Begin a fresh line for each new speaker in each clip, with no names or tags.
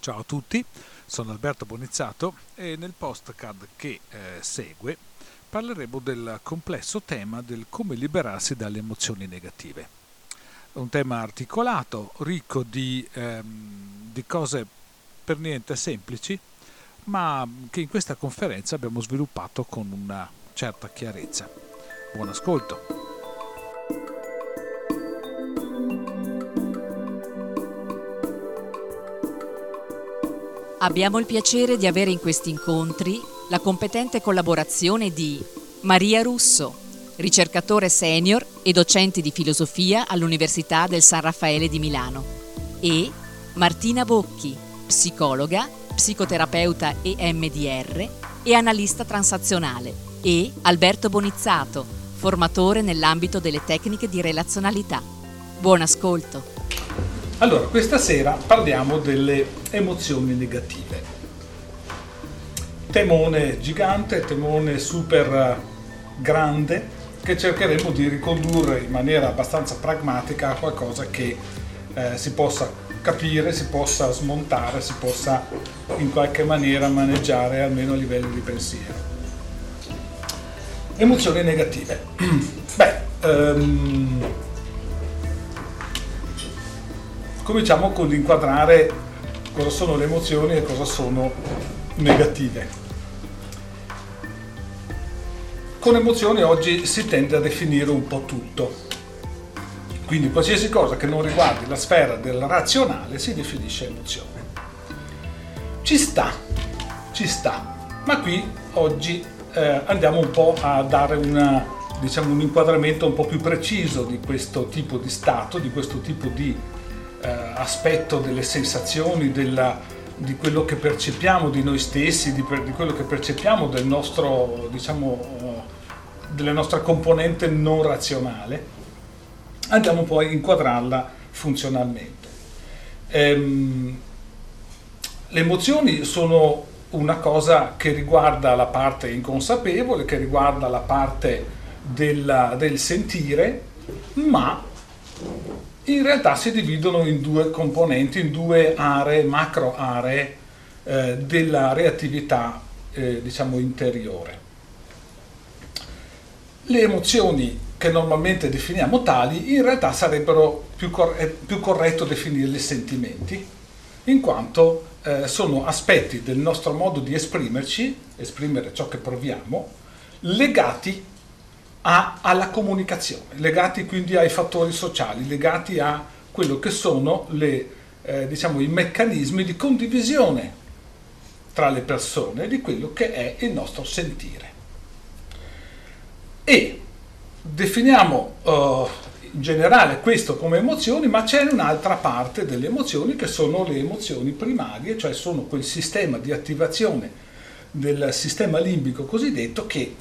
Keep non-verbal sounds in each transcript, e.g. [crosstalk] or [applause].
Ciao a tutti, sono Alberto Bonizzato e nel postcard che eh, segue parleremo del complesso tema del come liberarsi dalle emozioni negative. Un tema articolato, ricco di, ehm, di cose per niente semplici, ma che in questa conferenza abbiamo sviluppato con una certa chiarezza. Buon ascolto!
Abbiamo il piacere di avere in questi incontri la competente collaborazione di Maria Russo, ricercatore senior e docente di filosofia all'Università del San Raffaele di Milano, e Martina Bocchi, psicologa, psicoterapeuta EMDR e analista transazionale, e Alberto Bonizzato, formatore nell'ambito delle tecniche di relazionalità. Buon ascolto!
Allora, questa sera parliamo delle emozioni negative. Temone gigante, temone super grande che cercheremo di ricondurre in maniera abbastanza pragmatica a qualcosa che eh, si possa capire, si possa smontare, si possa in qualche maniera maneggiare almeno a livello di pensiero. Emozioni negative. [clears throat] Beh, um, cominciamo con l'inquadrare cosa sono le emozioni e cosa sono negative. Con emozioni oggi si tende a definire un po' tutto. Quindi qualsiasi cosa che non riguardi la sfera del razionale si definisce emozione. Ci sta, ci sta, ma qui oggi eh, andiamo un po' a dare una, diciamo, un inquadramento un po' più preciso di questo tipo di stato, di questo tipo di aspetto delle sensazioni, della, di quello che percepiamo di noi stessi, di, di quello che percepiamo del nostro, diciamo, uh, della nostra componente non razionale, andiamo poi a inquadrarla funzionalmente. Ehm, le emozioni sono una cosa che riguarda la parte inconsapevole, che riguarda la parte della, del sentire, ma in realtà si dividono in due componenti, in due aree, macro aree eh, della reattività eh, diciamo interiore. Le emozioni che normalmente definiamo tali, in realtà sarebbero più, cor- più corretto definirli sentimenti, in quanto eh, sono aspetti del nostro modo di esprimerci, esprimere ciò che proviamo, legati a, alla comunicazione, legati quindi ai fattori sociali, legati a quello che sono le, eh, diciamo, i meccanismi di condivisione tra le persone di quello che è il nostro sentire. E definiamo uh, in generale questo come emozioni, ma c'è un'altra parte delle emozioni che sono le emozioni primarie, cioè sono quel sistema di attivazione del sistema limbico cosiddetto che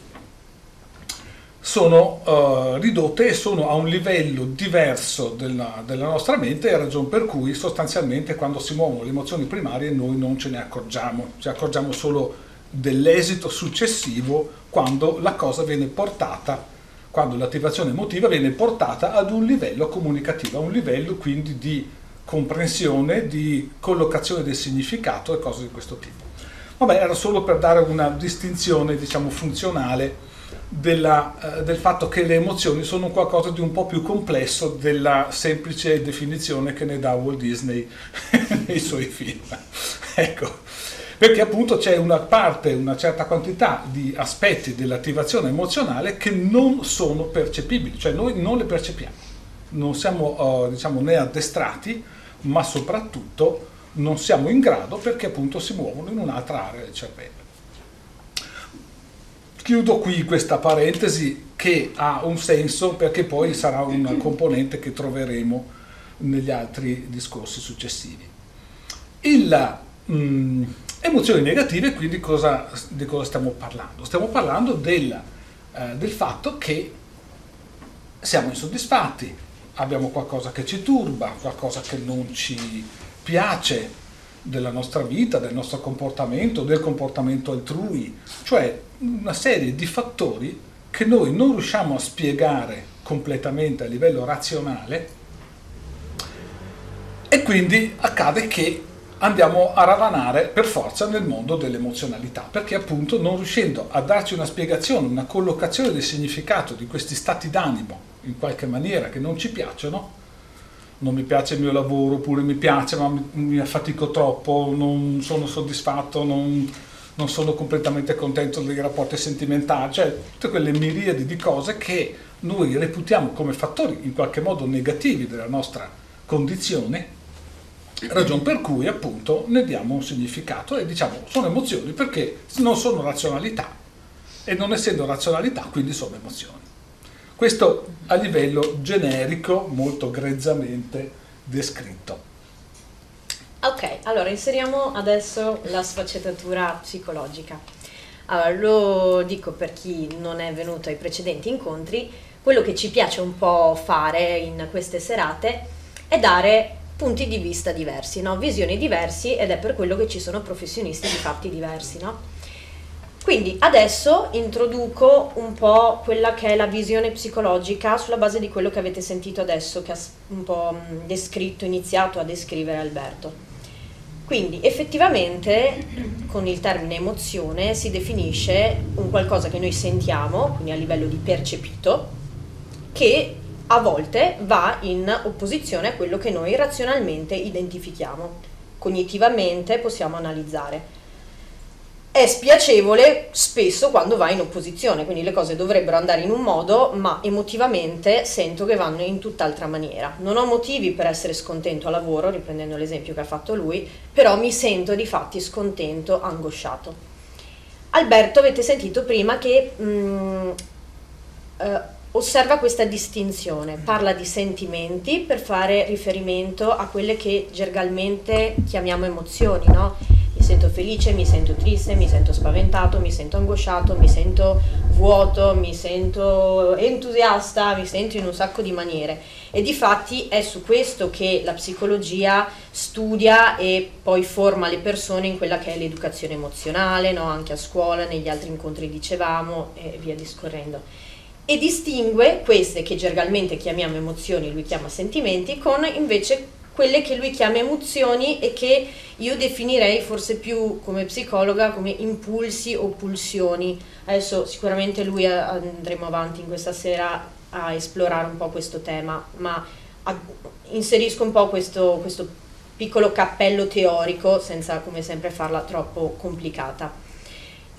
sono uh, ridotte e sono a un livello diverso della, della nostra mente, è ragione per cui sostanzialmente quando si muovono le emozioni primarie noi non ce ne accorgiamo, ci accorgiamo solo dell'esito successivo quando la cosa viene portata, quando l'attivazione emotiva viene portata ad un livello comunicativo, a un livello quindi di comprensione, di collocazione del significato e cose di questo tipo. Vabbè, era solo per dare una distinzione, diciamo, funzionale della, eh, del fatto che le emozioni sono qualcosa di un po' più complesso della semplice definizione che ne dà Walt Disney [laughs] nei suoi film. [laughs] ecco, perché appunto c'è una parte, una certa quantità di aspetti dell'attivazione emozionale che non sono percepibili, cioè noi non le percepiamo, non siamo uh, diciamo né addestrati, ma soprattutto non siamo in grado perché appunto si muovono in un'altra area del cervello. Chiudo qui questa parentesi che ha un senso perché poi sarà una componente che troveremo negli altri discorsi successivi. Il, mh, emozioni negative, quindi cosa, di cosa stiamo parlando? Stiamo parlando del, eh, del fatto che siamo insoddisfatti, abbiamo qualcosa che ci turba, qualcosa che non ci piace, della nostra vita, del nostro comportamento, del comportamento altrui, cioè una serie di fattori che noi non riusciamo a spiegare completamente a livello razionale. E quindi accade che andiamo a ravanare per forza nel mondo dell'emozionalità, perché appunto non riuscendo a darci una spiegazione, una collocazione del significato di questi stati d'animo in qualche maniera che non ci piacciono, non mi piace il mio lavoro, oppure mi piace ma mi, mi affatico troppo, non sono soddisfatto, non, non sono completamente contento dei rapporti sentimentali, cioè tutte quelle miriadi di cose che noi reputiamo come fattori in qualche modo negativi della nostra condizione ragione per cui appunto ne diamo un significato e diciamo sono emozioni perché non sono razionalità e non essendo razionalità quindi sono emozioni. Questo a livello generico, molto grezzamente descritto.
Ok, allora inseriamo adesso la sfaccettatura psicologica. Allora, lo dico per chi non è venuto ai precedenti incontri, quello che ci piace un po' fare in queste serate è dare punti di vista diversi, no? visioni diversi ed è per quello che ci sono professionisti di fatti diversi. No? Quindi adesso introduco un po' quella che è la visione psicologica sulla base di quello che avete sentito adesso, che ha un po' descritto, iniziato a descrivere Alberto. Quindi effettivamente con il termine emozione si definisce un qualcosa che noi sentiamo, quindi a livello di percepito, che a volte va in opposizione a quello che noi razionalmente identifichiamo, cognitivamente possiamo analizzare. È spiacevole spesso quando va in opposizione, quindi le cose dovrebbero andare in un modo, ma emotivamente sento che vanno in tutt'altra maniera. Non ho motivi per essere scontento a lavoro, riprendendo l'esempio che ha fatto lui, però mi sento di fatti scontento, angosciato. Alberto avete sentito prima che mh, mm, eh, osserva questa distinzione, parla di sentimenti per fare riferimento a quelle che gergalmente chiamiamo emozioni, no? Sento felice, mi sento triste, mi sento spaventato, mi sento angosciato, mi sento vuoto, mi sento entusiasta, mi sento in un sacco di maniere. E di fatti è su questo che la psicologia studia e poi forma le persone in quella che è l'educazione emozionale, no? anche a scuola, negli altri incontri dicevamo e via discorrendo e distingue queste che gergalmente chiamiamo emozioni, lui chiama sentimenti, con invece quelle che lui chiama emozioni e che io definirei forse più come psicologa come impulsi o pulsioni. Adesso sicuramente lui andremo avanti in questa sera a esplorare un po' questo tema, ma inserisco un po' questo, questo piccolo cappello teorico senza come sempre farla troppo complicata.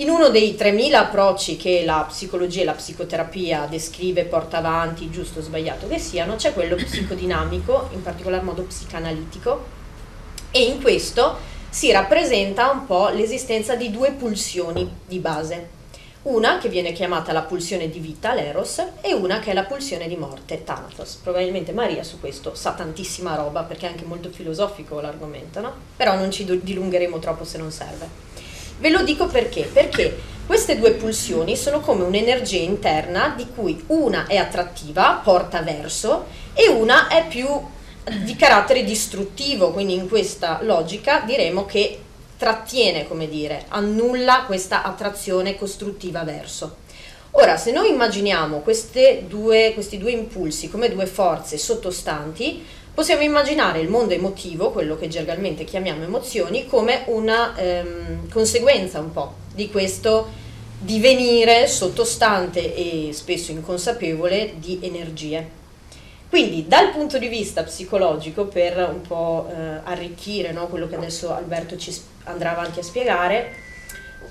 In uno dei 3.000 approcci che la psicologia e la psicoterapia descrive, porta avanti, giusto o sbagliato che siano, c'è quello psicodinamico, in particolar modo psicanalitico, e in questo si rappresenta un po' l'esistenza di due pulsioni di base. Una che viene chiamata la pulsione di vita, l'eros, e una che è la pulsione di morte, thanatos. Probabilmente Maria su questo sa tantissima roba perché è anche molto filosofico l'argomento, no? Però non ci dilungheremo troppo se non serve. Ve lo dico perché? Perché queste due pulsioni sono come un'energia interna di cui una è attrattiva, porta verso, e una è più di carattere distruttivo, quindi in questa logica diremo che trattiene, come dire, annulla questa attrazione costruttiva verso. Ora, se noi immaginiamo due, questi due impulsi come due forze sottostanti, Possiamo immaginare il mondo emotivo, quello che gergalmente chiamiamo emozioni, come una ehm, conseguenza un po' di questo divenire sottostante e spesso inconsapevole di energie. Quindi dal punto di vista psicologico, per un po' eh, arricchire no, quello che adesso Alberto ci andrà avanti a spiegare,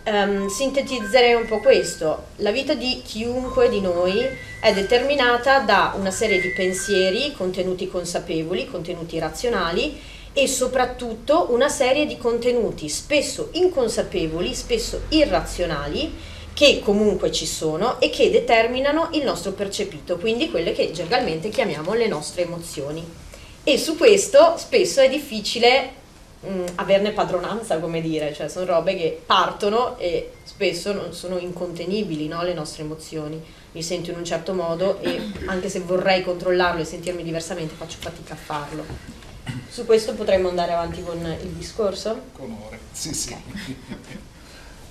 um, sintetizzerei un po' questo. La vita di chiunque di noi è determinata da una serie di pensieri, contenuti consapevoli, contenuti razionali e soprattutto una serie di contenuti spesso inconsapevoli, spesso irrazionali, che comunque ci sono e che determinano il nostro percepito, quindi quelle che generalmente chiamiamo le nostre emozioni. E su questo spesso è difficile mh, mm, averne padronanza, come dire, cioè sono robe che partono e spesso non sono incontenibili no? le nostre emozioni. Mi sento in un certo modo e anche se vorrei controllarlo e sentirmi diversamente faccio fatica a farlo. Su questo potremmo andare avanti con il discorso?
Con ore, sì sì. [laughs]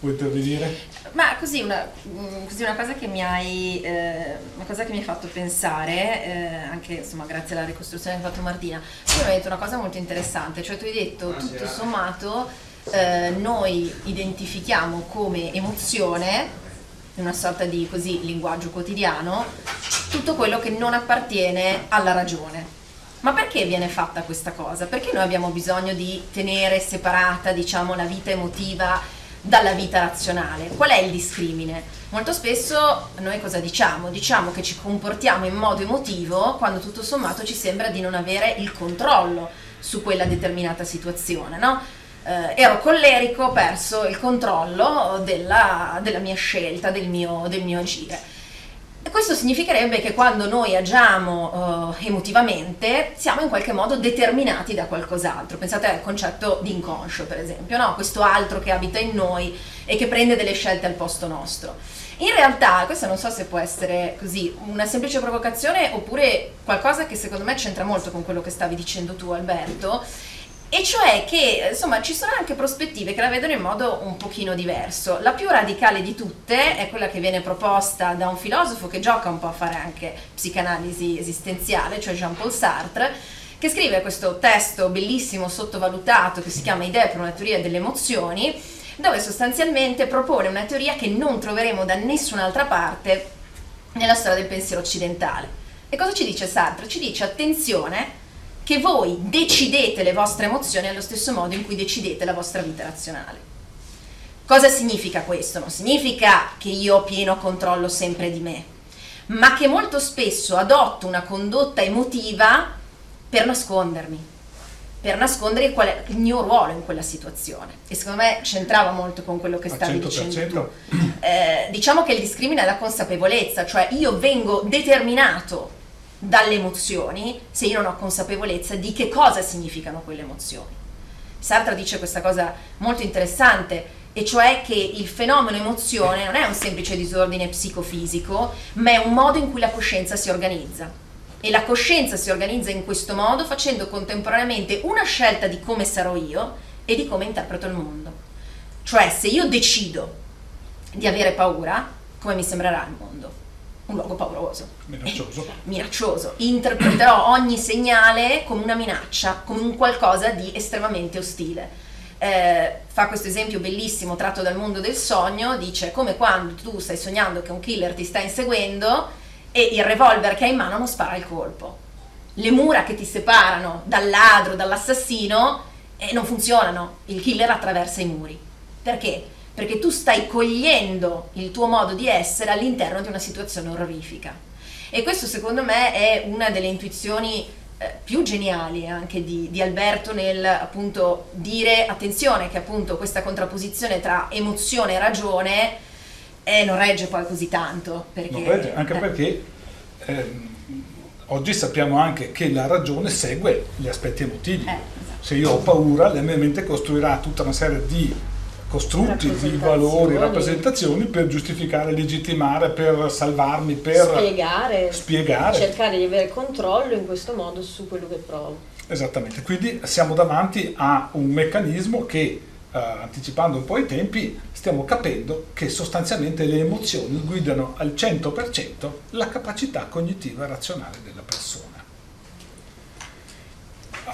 Vuoi intervenire?
Ma così una, mm, così una, cosa che mi hai, eh, una cosa che mi hai fatto pensare, eh, anche insomma grazie alla ricostruzione che ha fatto Martina, tu mi hai detto una cosa molto interessante, cioè tu hai detto tutto sommato eh, noi identifichiamo come emozione una sorta di così linguaggio quotidiano, tutto quello che non appartiene alla ragione. Ma perché viene fatta questa cosa? Perché noi abbiamo bisogno di tenere separata, diciamo, la vita emotiva dalla vita razionale? Qual è il discrimine? Molto spesso noi cosa diciamo? Diciamo che ci comportiamo in modo emotivo quando tutto sommato ci sembra di non avere il controllo su quella determinata situazione, no? eh, ero collerico, ho perso il controllo della, della mia scelta, del mio, del mio, agire. Questo significherebbe che quando noi agiamo eh, emotivamente siamo in qualche modo determinati da qualcos'altro. Pensate al concetto di inconscio, per esempio, no? questo altro che abita in noi e che prende delle scelte al posto nostro. In realtà, questa non so se può essere così una semplice provocazione oppure qualcosa che secondo me c'entra molto con quello che stavi dicendo tu, Alberto e cioè che insomma ci sono anche prospettive che la vedono in modo un pochino diverso. La più radicale di tutte è quella che viene proposta da un filosofo che gioca un po' a fare anche psicanalisi esistenziale, cioè Jean-Paul Sartre, che scrive questo testo bellissimo sottovalutato che si chiama Idee per una teoria delle emozioni, dove sostanzialmente propone una teoria che non troveremo da nessun'altra parte nella storia del pensiero occidentale. E cosa ci dice Sartre? Ci dice attenzione che voi decidete le vostre emozioni allo stesso modo in cui decidete la vostra vita razionale. Cosa significa questo? Non significa che io ho pieno controllo sempre di me, ma che molto spesso adotto una condotta emotiva per nascondermi, per nascondere qual è il mio ruolo in quella situazione. E secondo me c'entrava molto con quello che stavi dicendo tu. Eh, diciamo che il discrimine è la consapevolezza, cioè io vengo determinato dalle emozioni se io non ho consapevolezza di che cosa significano quelle emozioni. Sartre dice questa cosa molto interessante, e cioè che il fenomeno emozione non è un semplice disordine psicofisico, ma è un modo in cui la coscienza si organizza. E la coscienza si organizza in questo modo facendo contemporaneamente una scelta di come sarò io e di come interpreto il mondo. Cioè se io decido di avere paura, come mi sembrerà il mondo? Un luogo pauroso.
Minaccioso. [laughs]
Minaccioso. Interpreterò ogni segnale come una minaccia, come un qualcosa di estremamente ostile. Eh, fa questo esempio bellissimo tratto dal mondo del sogno, dice come quando tu stai sognando che un killer ti sta inseguendo e il revolver che hai in mano non spara il colpo. Le mura che ti separano dal ladro, dall'assassino, eh, non funzionano, il killer attraversa i muri. Perché? Perché tu stai cogliendo il tuo modo di essere all'interno di una situazione orrifica. E questo secondo me è una delle intuizioni eh, più geniali anche di, di, Alberto nel appunto dire attenzione che appunto questa contrapposizione tra emozione e ragione eh, non regge poi così tanto. Perché,
regge, anche eh. perché ehm, oggi sappiamo anche che la ragione segue gli aspetti emotivi. Eh, esatto. Se io ho paura, la mia mente costruirà tutta una serie di costrutti di valori, rappresentazioni per giustificare, legittimare, per salvarmi, per
spiegare,
spiegare,
cercare di avere controllo in questo modo su quello che provo.
Esattamente, quindi siamo davanti a un meccanismo che, eh, anticipando un po' i tempi, stiamo capendo che sostanzialmente le emozioni guidano al 100% la capacità cognitiva e razionale della persona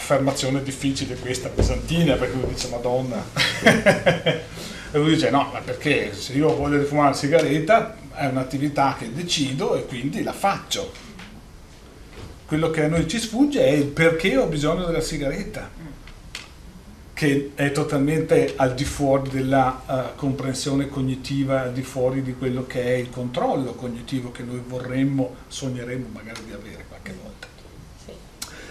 affermazione difficile questa, pesantina, perché lui dice Madonna. [laughs] e lui dice no, ma perché se io voglio fumare una sigaretta è un'attività che decido e quindi la faccio. Quello che a noi ci sfugge è il perché ho bisogno della sigaretta, che è totalmente al di fuori della uh, comprensione cognitiva, al di fuori di quello che è il controllo cognitivo che noi vorremmo, sogneremmo magari di avere qualche volta. Sì.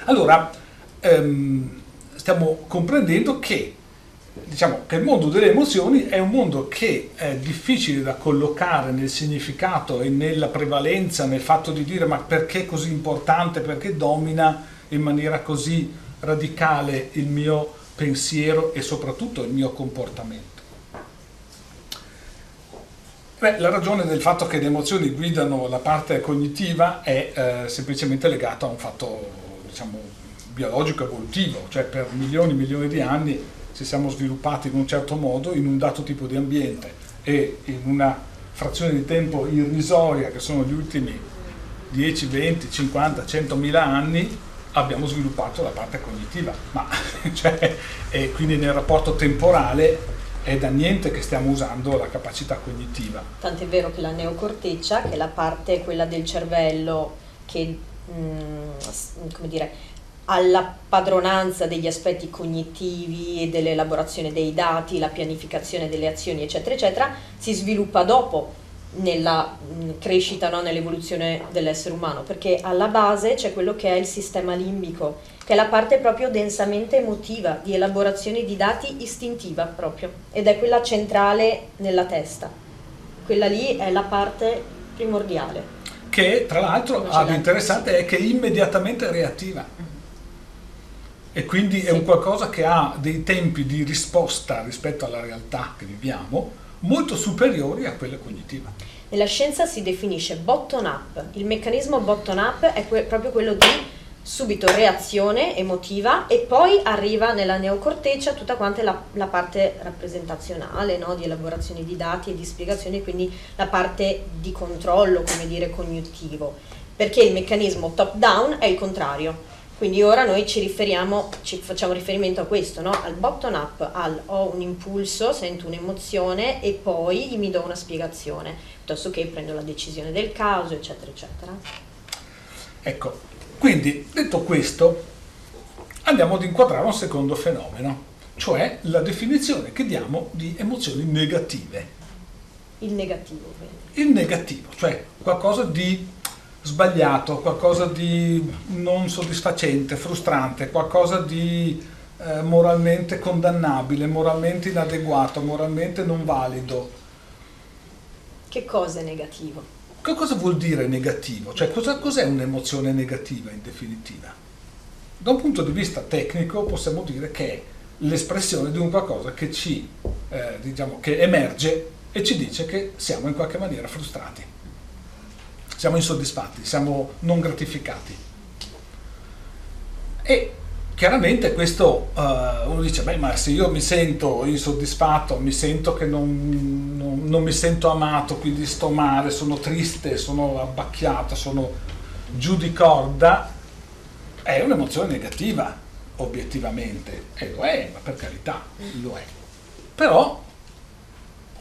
Allora, ehm, stiamo comprendendo che, diciamo, che il mondo delle emozioni è un mondo che è difficile da collocare nel significato e nella prevalenza, nel fatto di dire ma perché è così importante, perché domina in maniera così radicale il mio pensiero e soprattutto il mio comportamento. Beh, la ragione del fatto che le emozioni guidano la parte cognitiva è eh, semplicemente legata a un fatto diciamo, biologico evolutivo, cioè per milioni e milioni di anni ci siamo sviluppati in un certo modo, in un dato tipo di ambiente e in una frazione di tempo irrisoria che sono gli ultimi 10, 20, 50, 100 mila anni abbiamo sviluppato la parte cognitiva, ma [laughs] cioè, e quindi nel rapporto temporale è da niente che stiamo usando la capacità cognitiva.
Tant'è vero che la neocorteccia, che è la parte quella del cervello che mh, mm, come dire, alla padronanza degli aspetti cognitivi e dell'elaborazione dei dati, la pianificazione delle azioni, eccetera, eccetera, si sviluppa dopo nella mm, crescita, no? nell'evoluzione dell'essere umano, perché alla base c'è quello che è il sistema limbico, che è la parte proprio densamente emotiva, di elaborazione di dati istintiva proprio, ed è quella centrale nella testa. Quella lì è la parte primordiale.
Che tra l'altro ah, interessante è che è immediatamente reattiva e quindi sì. è un qualcosa che ha dei tempi di risposta rispetto alla realtà che viviamo molto superiori a quella cognitiva.
Nella scienza si definisce bottom up, il meccanismo bottom up è que- proprio quello di subito reazione emotiva e poi arriva nella neocorteccia tutta quanta la, la parte rappresentazionale no? di elaborazione di dati e di spiegazioni, quindi la parte di controllo, come dire, cognitivo, perché il meccanismo top down è il contrario quindi ora noi ci riferiamo, ci facciamo riferimento a questo, no? al bottom up, al ho un impulso, sento un'emozione e poi mi do una spiegazione, piuttosto che prendo la decisione del caso, eccetera, eccetera.
Ecco, quindi detto questo, andiamo ad inquadrare un secondo fenomeno, cioè la definizione che diamo di emozioni negative.
Il negativo.
Quindi. Il negativo, cioè qualcosa di sbagliato, qualcosa di non soddisfacente, frustrante, qualcosa di eh, moralmente condannabile, moralmente inadeguato, moralmente non valido.
Che cosa è negativo?
Che cosa vuol dire negativo? Cioè cosa, cos'è un'emozione negativa in definitiva? Da un punto di vista tecnico possiamo dire che è l'espressione di un qualcosa che ci, eh, diciamo, che emerge e ci dice che siamo in qualche maniera frustrati siamo insoddisfatti, siamo non gratificati. E chiaramente questo uh, uno dice, beh ma se io mi sento insoddisfatto, mi sento che non, non, non mi sento amato, quindi sto male, sono triste, sono abbacchiato, sono giù di corda, è un'emozione negativa, obiettivamente, e lo è, ma per carità, lo è. Però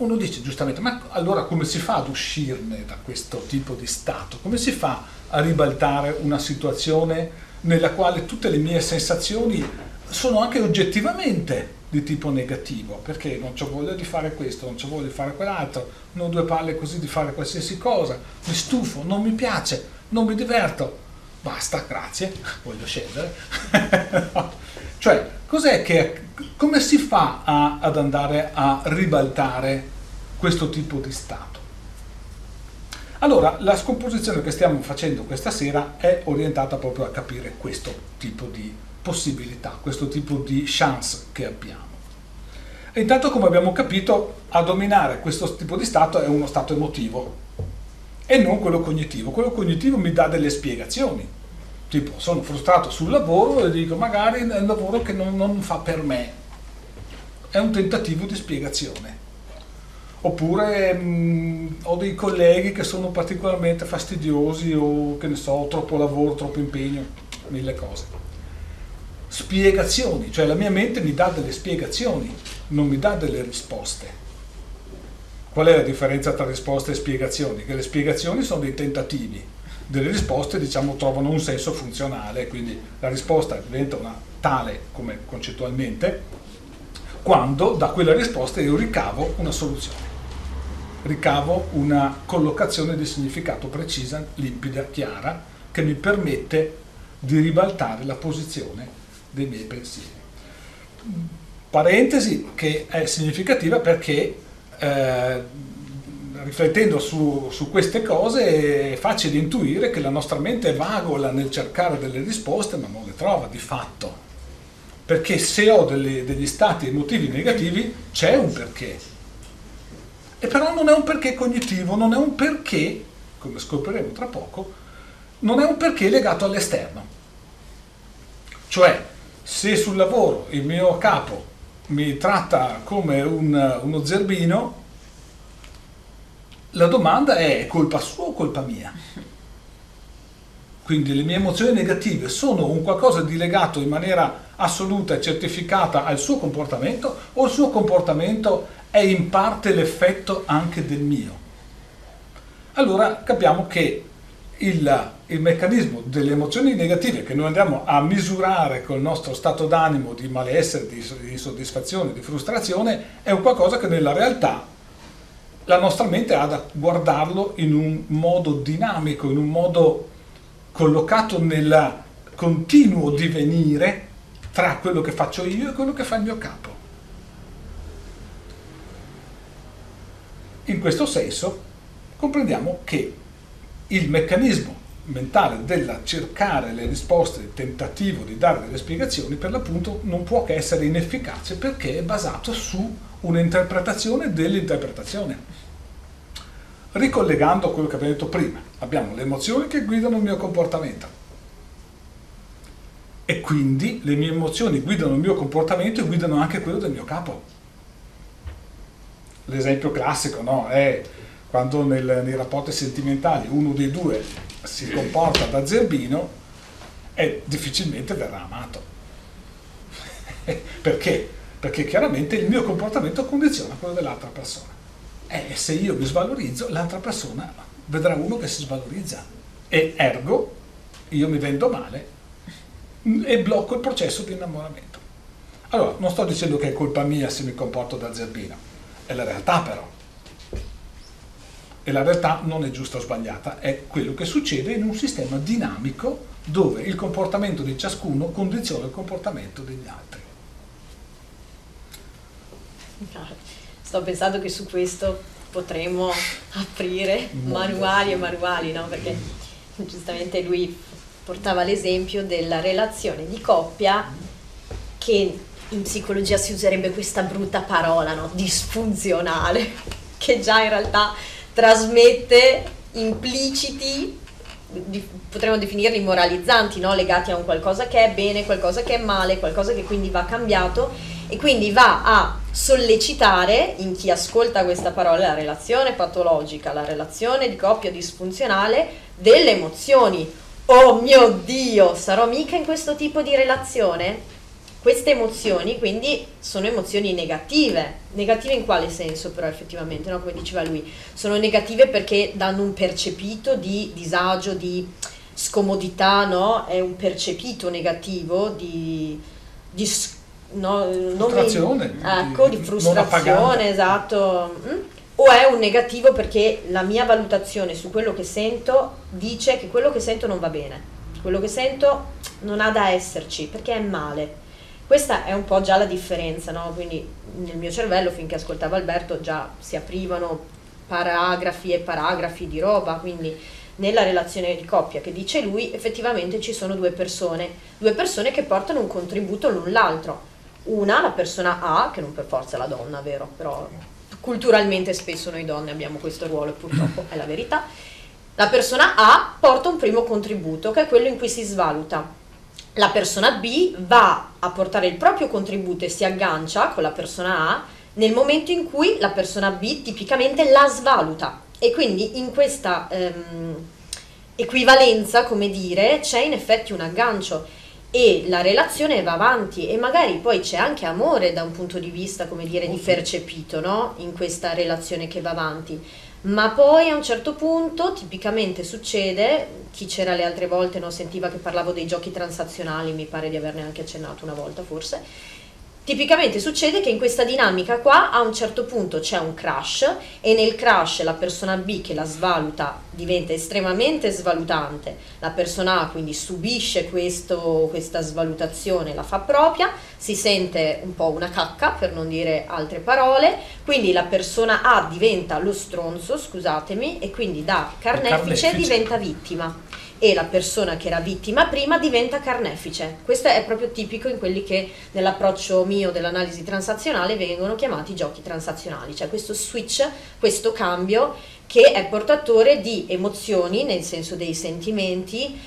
uno dice giustamente, ma allora come si fa ad uscirne da questo tipo di stato? Come si fa a ribaltare una situazione nella quale tutte le mie sensazioni sono anche oggettivamente di tipo negativo, perché non ho voglia di fare questo, non ho voglia di fare quell'altro, non ho due palle così di fare qualsiasi cosa, mi stufo, non mi piace, non mi diverto, basta, grazie, voglio scendere. [laughs] Cioè, cos'è che, come si fa a, ad andare a ribaltare questo tipo di stato? Allora, la scomposizione che stiamo facendo questa sera è orientata proprio a capire questo tipo di possibilità, questo tipo di chance che abbiamo. E intanto, come abbiamo capito, a dominare questo tipo di stato è uno stato emotivo e non quello cognitivo. Quello cognitivo mi dà delle spiegazioni, tipo sono frustrato sul lavoro e dico magari è un lavoro che non, non fa per me, è un tentativo di spiegazione. Oppure mh, mm, ho dei colleghi che sono particolarmente fastidiosi o che ne so, troppo lavoro, troppo impegno, mille cose. Spiegazioni, cioè la mia mente mi dà delle spiegazioni, non mi dà delle risposte. Qual è la differenza tra risposte e spiegazioni? Che le spiegazioni sono dei tentativi, delle risposte diciamo, trovano un senso funzionale, quindi la risposta diventa una tale come concettualmente quando da quella risposta io ricavo una soluzione, ricavo una collocazione di significato precisa, limpida, chiara, che mi permette di ribaltare la posizione dei miei pensieri. Parentesi che è significativa perché eh, riflettendo su, su, queste cose è facile intuire che la nostra mente vagola nel cercare delle risposte ma non le trova di fatto. Perché se ho delle, degli stati emotivi negativi c'è un perché. E però non è un perché cognitivo, non è un perché, come scopriremo tra poco, non è un perché legato all'esterno. Cioè, se sul lavoro il mio capo mi tratta come un- uno zerbino, la domanda è è colpa sua o colpa mia? Quindi le mie emozioni negative sono un qualcosa di legato in maniera assoluta e certificata al suo comportamento o il suo comportamento è in parte l'effetto anche del mio? Allora capiamo che il, il meccanismo delle emozioni negative che noi andiamo a misurare col nostro stato d'animo di malessere, di, di soddisfazione, di frustrazione, è un qualcosa che nella realtà la nostra mente ha da guardarlo in un modo dinamico, in un modo collocato nel continuo divenire tra quello che faccio io e quello che fa il mio capo. In questo senso comprendiamo che il meccanismo mentale della cercare le risposte, il tentativo di dare delle spiegazioni, per l'appunto non può che essere inefficace perché è basato su un'interpretazione dell'interpretazione. Ricollegando a quello che abbiamo detto prima, abbiamo le emozioni che guidano il mio comportamento e quindi le mie emozioni guidano il mio comportamento e guidano anche quello del mio capo. L'esempio classico no? è quando nel- nei rapporti sentimentali uno dei due si comporta da zerbino e difficilmente verrà amato. [laughs] Perché? Perché chiaramente il mio comportamento condiziona quello dell'altra persona. E se io mi svalorizzo, l'altra persona vedrà uno che si svalorizza. E ergo, io mi vendo male e blocco il processo di innamoramento. Allora, non sto dicendo che è colpa mia se mi comporto da zerbino, è la realtà però. E la realtà non è giusta o sbagliata, è quello che succede in un sistema dinamico dove il comportamento di ciascuno condiziona il comportamento degli altri. [laughs]
Sto pensando che su questo potremmo aprire manuali e manuali, no? Perché giustamente lui portava l'esempio della relazione di coppia che in psicologia si userebbe questa brutta parola, no? Disfunzionale, [laughs] che già in realtà trasmette impliciti potremmo definirli moralizzanti, no? legati a un qualcosa che è bene, qualcosa che è male, qualcosa che quindi va cambiato e quindi va a sollecitare in chi ascolta questa parola la relazione patologica, la relazione di coppia disfunzionale delle emozioni. Oh mio Dio, sarò mica in questo tipo di relazione? Queste emozioni quindi sono emozioni negative. Negative in quale senso però effettivamente, no? come diceva lui? Sono negative perché danno un percepito di disagio, di scomodità, no? È un percepito negativo di, di s- no,
Frustrazione,
ecco,
di-
frustrazione, esatto. Mm? O è un negativo perché la mia valutazione su quello che sento dice che quello che sento non va bene, quello che sento non ha da esserci perché è male. Questa è un po' già la differenza, no? Quindi nel mio cervello, finché ascoltavo Alberto, già si aprivano paragrafi e paragrafi di roba, quindi nella relazione di coppia che dice lui, effettivamente ci sono due persone, due persone che portano un contributo l'un l'altro. Una, la persona A, che non per forza è la donna, vero? Però culturalmente spesso noi donne abbiamo questo ruolo e purtroppo è la verità. La persona A porta un primo contributo, che è quello in cui si svaluta. La persona B va a portare il proprio contributo e si aggancia con la persona A nel momento in cui la persona B tipicamente la svaluta. E quindi in questa ehm, equivalenza, come dire, c'è in effetti un aggancio e la relazione va avanti e magari poi c'è anche amore da un punto di vista, come dire, di percepito, no? In questa relazione che va avanti. Ma poi a un certo punto, tipicamente succede, chi c'era le altre volte no, sentiva che parlavo dei giochi transazionali, mi pare di averne anche accennato una volta forse, Tipicamente succede che in questa dinamica qua a un certo punto c'è un crash e nel crash la persona B che la svaluta diventa estremamente svalutante, la persona A quindi subisce questo- questa svalutazione, la fa propria, si sente un po' una cacca per non dire altre parole, quindi la persona A diventa lo stronzo, scusatemi, e quindi da carnefice
carnefice.
diventa vittima e la persona che era vittima prima diventa carnefice. Questo è proprio tipico in quelli che nell'approccio mio dell'analisi transazionale vengono chiamati giochi transazionali, cioè questo switch, questo cambio che è portatore di emozioni, nel senso dei sentimenti,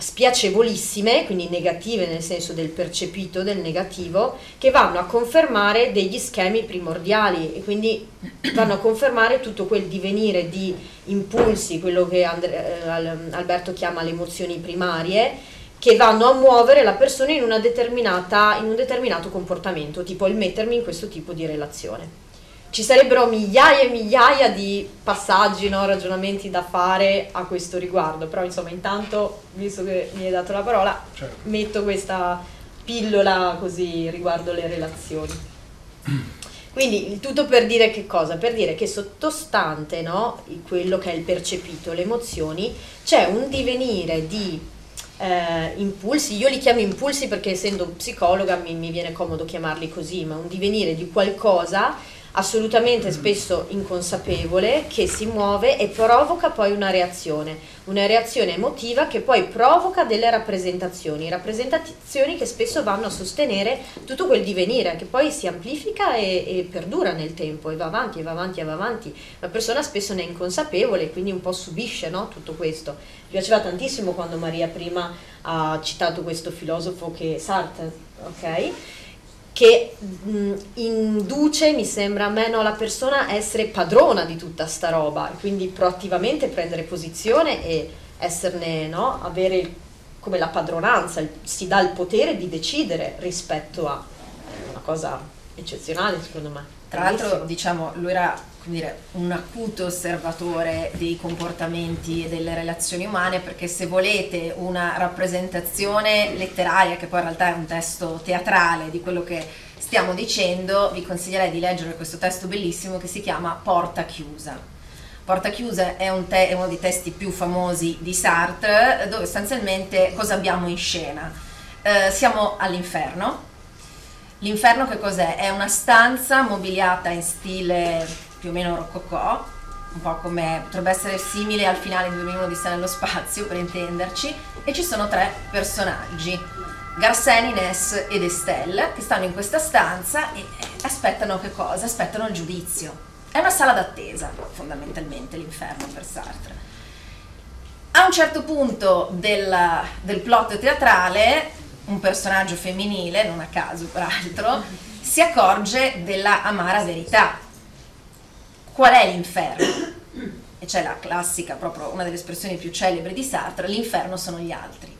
spiacevolissime, quindi negative nel senso del percepito, del negativo, che vanno a confermare degli schemi primordiali e quindi [coughs] vanno a confermare tutto quel divenire di impulsi, quello che Andre, eh, Alberto chiama le emozioni primarie, che vanno a muovere la persona in, una determinata, in un determinato comportamento, tipo il mettermi in questo tipo di relazione ci sarebbero migliaia e migliaia di passaggi, no, ragionamenti da fare a questo riguardo, però insomma intanto, visto che mi hai dato la parola, certo. metto questa pillola così riguardo le relazioni. [clears throat] Quindi il tutto per dire che cosa? Per dire che sottostante no, quello che è il percepito, le emozioni, c'è un divenire di eh, impulsi, io li chiamo impulsi perché essendo psicologa mi, mi viene comodo chiamarli così, ma un divenire di qualcosa assolutamente spesso inconsapevole che si muove e provoca poi una reazione, una reazione emotiva che poi provoca delle rappresentazioni, rappresentazioni che spesso vanno a sostenere tutto quel divenire che poi si amplifica e, e perdura nel tempo e va avanti e va avanti e va avanti. La persona spesso ne è inconsapevole e quindi un po' subisce no, tutto questo. Mi piaceva tantissimo quando Maria prima ha citato questo filosofo che Sartre, ok? Che mh, induce, mi sembra a me, no, la persona a essere padrona di tutta sta roba, quindi proattivamente prendere posizione e esserne, no, avere come la padronanza, il, si dà il potere di decidere rispetto a una cosa eccezionale secondo me.
Tra l'altro, diciamo, lui era dire, un acuto osservatore dei comportamenti e delle relazioni umane, perché se volete una rappresentazione letteraria, che poi in realtà è un testo teatrale di quello che stiamo dicendo, vi consiglierei di leggere questo testo bellissimo che si chiama Porta chiusa. Porta chiusa è, un te- è uno dei testi più famosi di Sartre, dove sostanzialmente cosa abbiamo in scena? Eh, siamo all'inferno, L'inferno che cos'è? È una stanza mobiliata in stile più o meno rococò, un po' come potrebbe essere simile al finale di 2001 di Sta nello spazio per intenderci, e ci sono tre personaggi, Garseni, Ness ed Estelle, che stanno in questa stanza e aspettano che cosa? Aspettano il giudizio. È una sala d'attesa, fondamentalmente, l'inferno per Sartre. A un certo punto del, del plot teatrale un personaggio femminile, non a caso peraltro, si accorge della amara verità. Qual è l'inferno? E c'è la classica, proprio una delle espressioni più celebri di Sartre, l'inferno sono gli altri.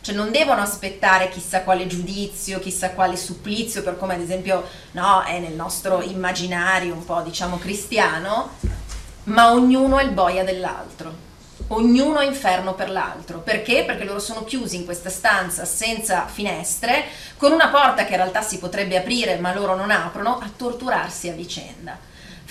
Cioè non devono aspettare chissà quale giudizio, chissà quale supplizio, per come ad esempio no, è nel nostro immaginario un po' diciamo cristiano, ma ognuno è il boia dell'altro ognuno è inferno per l'altro. Perché? Perché loro sono chiusi in questa stanza senza finestre, con una porta che in realtà si potrebbe aprire ma loro non aprono, a torturarsi a vicenda.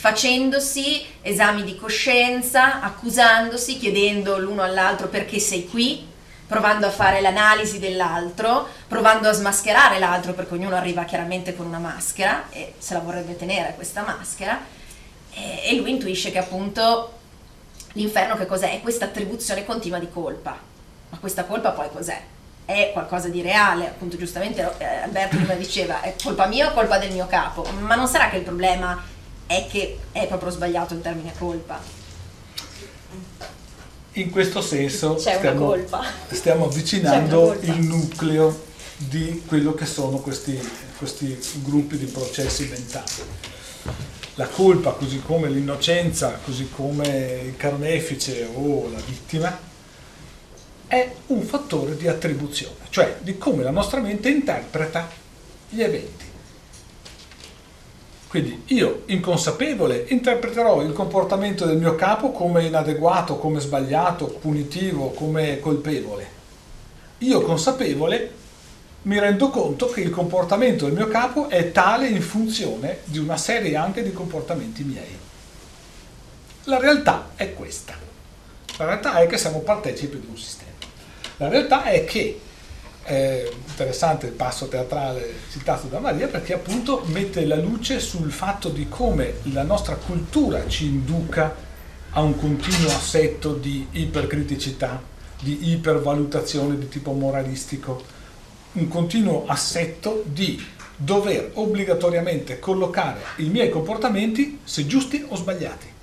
Facendosi esami di coscienza, accusandosi, chiedendo l'uno all'altro perché sei qui, provando a fare l'analisi dell'altro, provando a smascherare l'altro perché ognuno arriva chiaramente con una maschera e se la vorrebbe tenere questa maschera e lui intuisce che appunto L'inferno che cos'è? È questa attribuzione continua di colpa. Ma questa colpa poi cos'è? È qualcosa di reale, appunto giustamente eh, Alberto prima diceva, è colpa mia o colpa del mio capo? Ma non sarà che il problema è che è proprio sbagliato il termine colpa?
In questo senso stiamo, stiamo, [laughs] avvicinando il nucleo di quello che sono questi, questi gruppi di processi mentali la colpa, così come l'innocenza, così come il carnefice o la vittima, è un fattore di attribuzione, cioè di come la nostra mente interpreta gli eventi. Quindi io, inconsapevole, interpreterò il comportamento del mio capo come inadeguato, come sbagliato, punitivo, come colpevole. Io, consapevole, mi rendo conto che il comportamento del mio capo è tale in funzione di una serie anche di comportamenti miei. La realtà è questa. La realtà è che siamo partecipi di un sistema. La realtà è che è interessante il passo teatrale citato da Maria perché appunto mette la luce sul fatto di come la nostra cultura ci induca a un continuo assetto di ipercriticità, di ipervalutazione di tipo moralistico, un continuo assetto di dover obbligatoriamente collocare i miei comportamenti se giusti o sbagliati.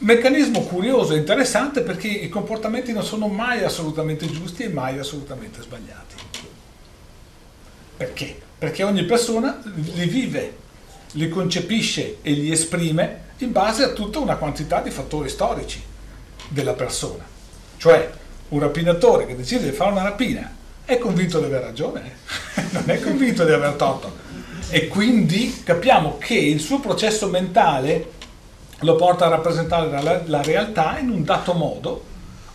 Meccanismo curioso e interessante perché i comportamenti non sono mai assolutamente giusti e mai assolutamente sbagliati. Perché? Perché ogni persona li vive, li concepisce e li esprime in base a tutta una quantità di fattori storici della persona. Cioè, un rapinatore che decide di fare una rapina è convinto di aver ragione, [laughs] non è convinto di aver torto. E quindi capiamo che il suo processo mentale lo porta a rappresentare la, la realtà in un dato modo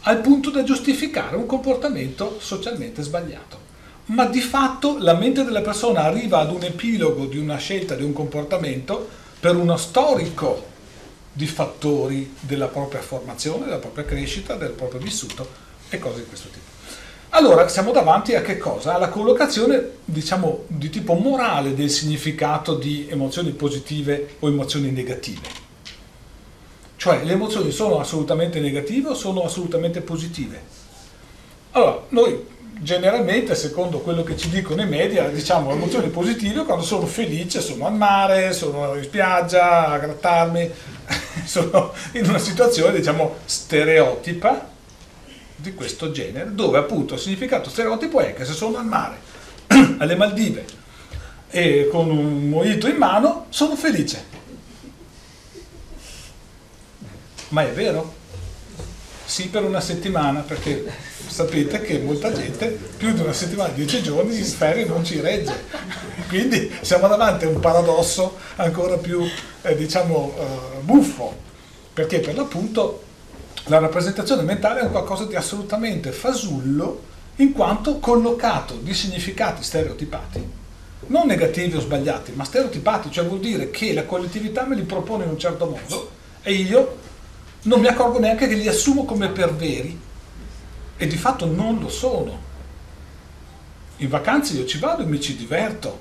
al punto da giustificare un comportamento socialmente sbagliato. Ma di fatto la mente della persona arriva ad un epilogo di una scelta, di un comportamento per uno storico di fattori della propria formazione, della propria crescita, del proprio vissuto e cose di questo tipo. Allora siamo davanti a che cosa? Alla collocazione, diciamo, di tipo morale del significato di emozioni positive o emozioni negative. Cioè le emozioni sono assolutamente negative o sono assolutamente positive? Allora, noi generalmente, secondo quello che ci dicono i media, diciamo emozioni positive quando sono felice, sono al mare, sono in spiaggia a grattarmi, [laughs] sono in una situazione, diciamo, stereotipa di questo genere, dove appunto il significato stereotipo è che se sono al mare, [clears throat] alle Maldive e con un mojito in mano, sono felice. Ma è vero? Sì, per una settimana, perché sapete che molta gente più di una settimana, dieci giorni, in sfere non ci regge. Quindi siamo davanti a un paradosso ancora più, eh, diciamo, eh, buffo, perché per l'appunto la rappresentazione mentale è qualcosa di assolutamente fasullo in quanto collocato di significati stereotipati, non negativi o sbagliati, ma stereotipati, cioè vuol dire che la collettività me li propone in un certo modo e io non mi accorgo neanche che li assumo come per veri e di fatto non lo sono. In vacanze io ci vado e mi ci diverto,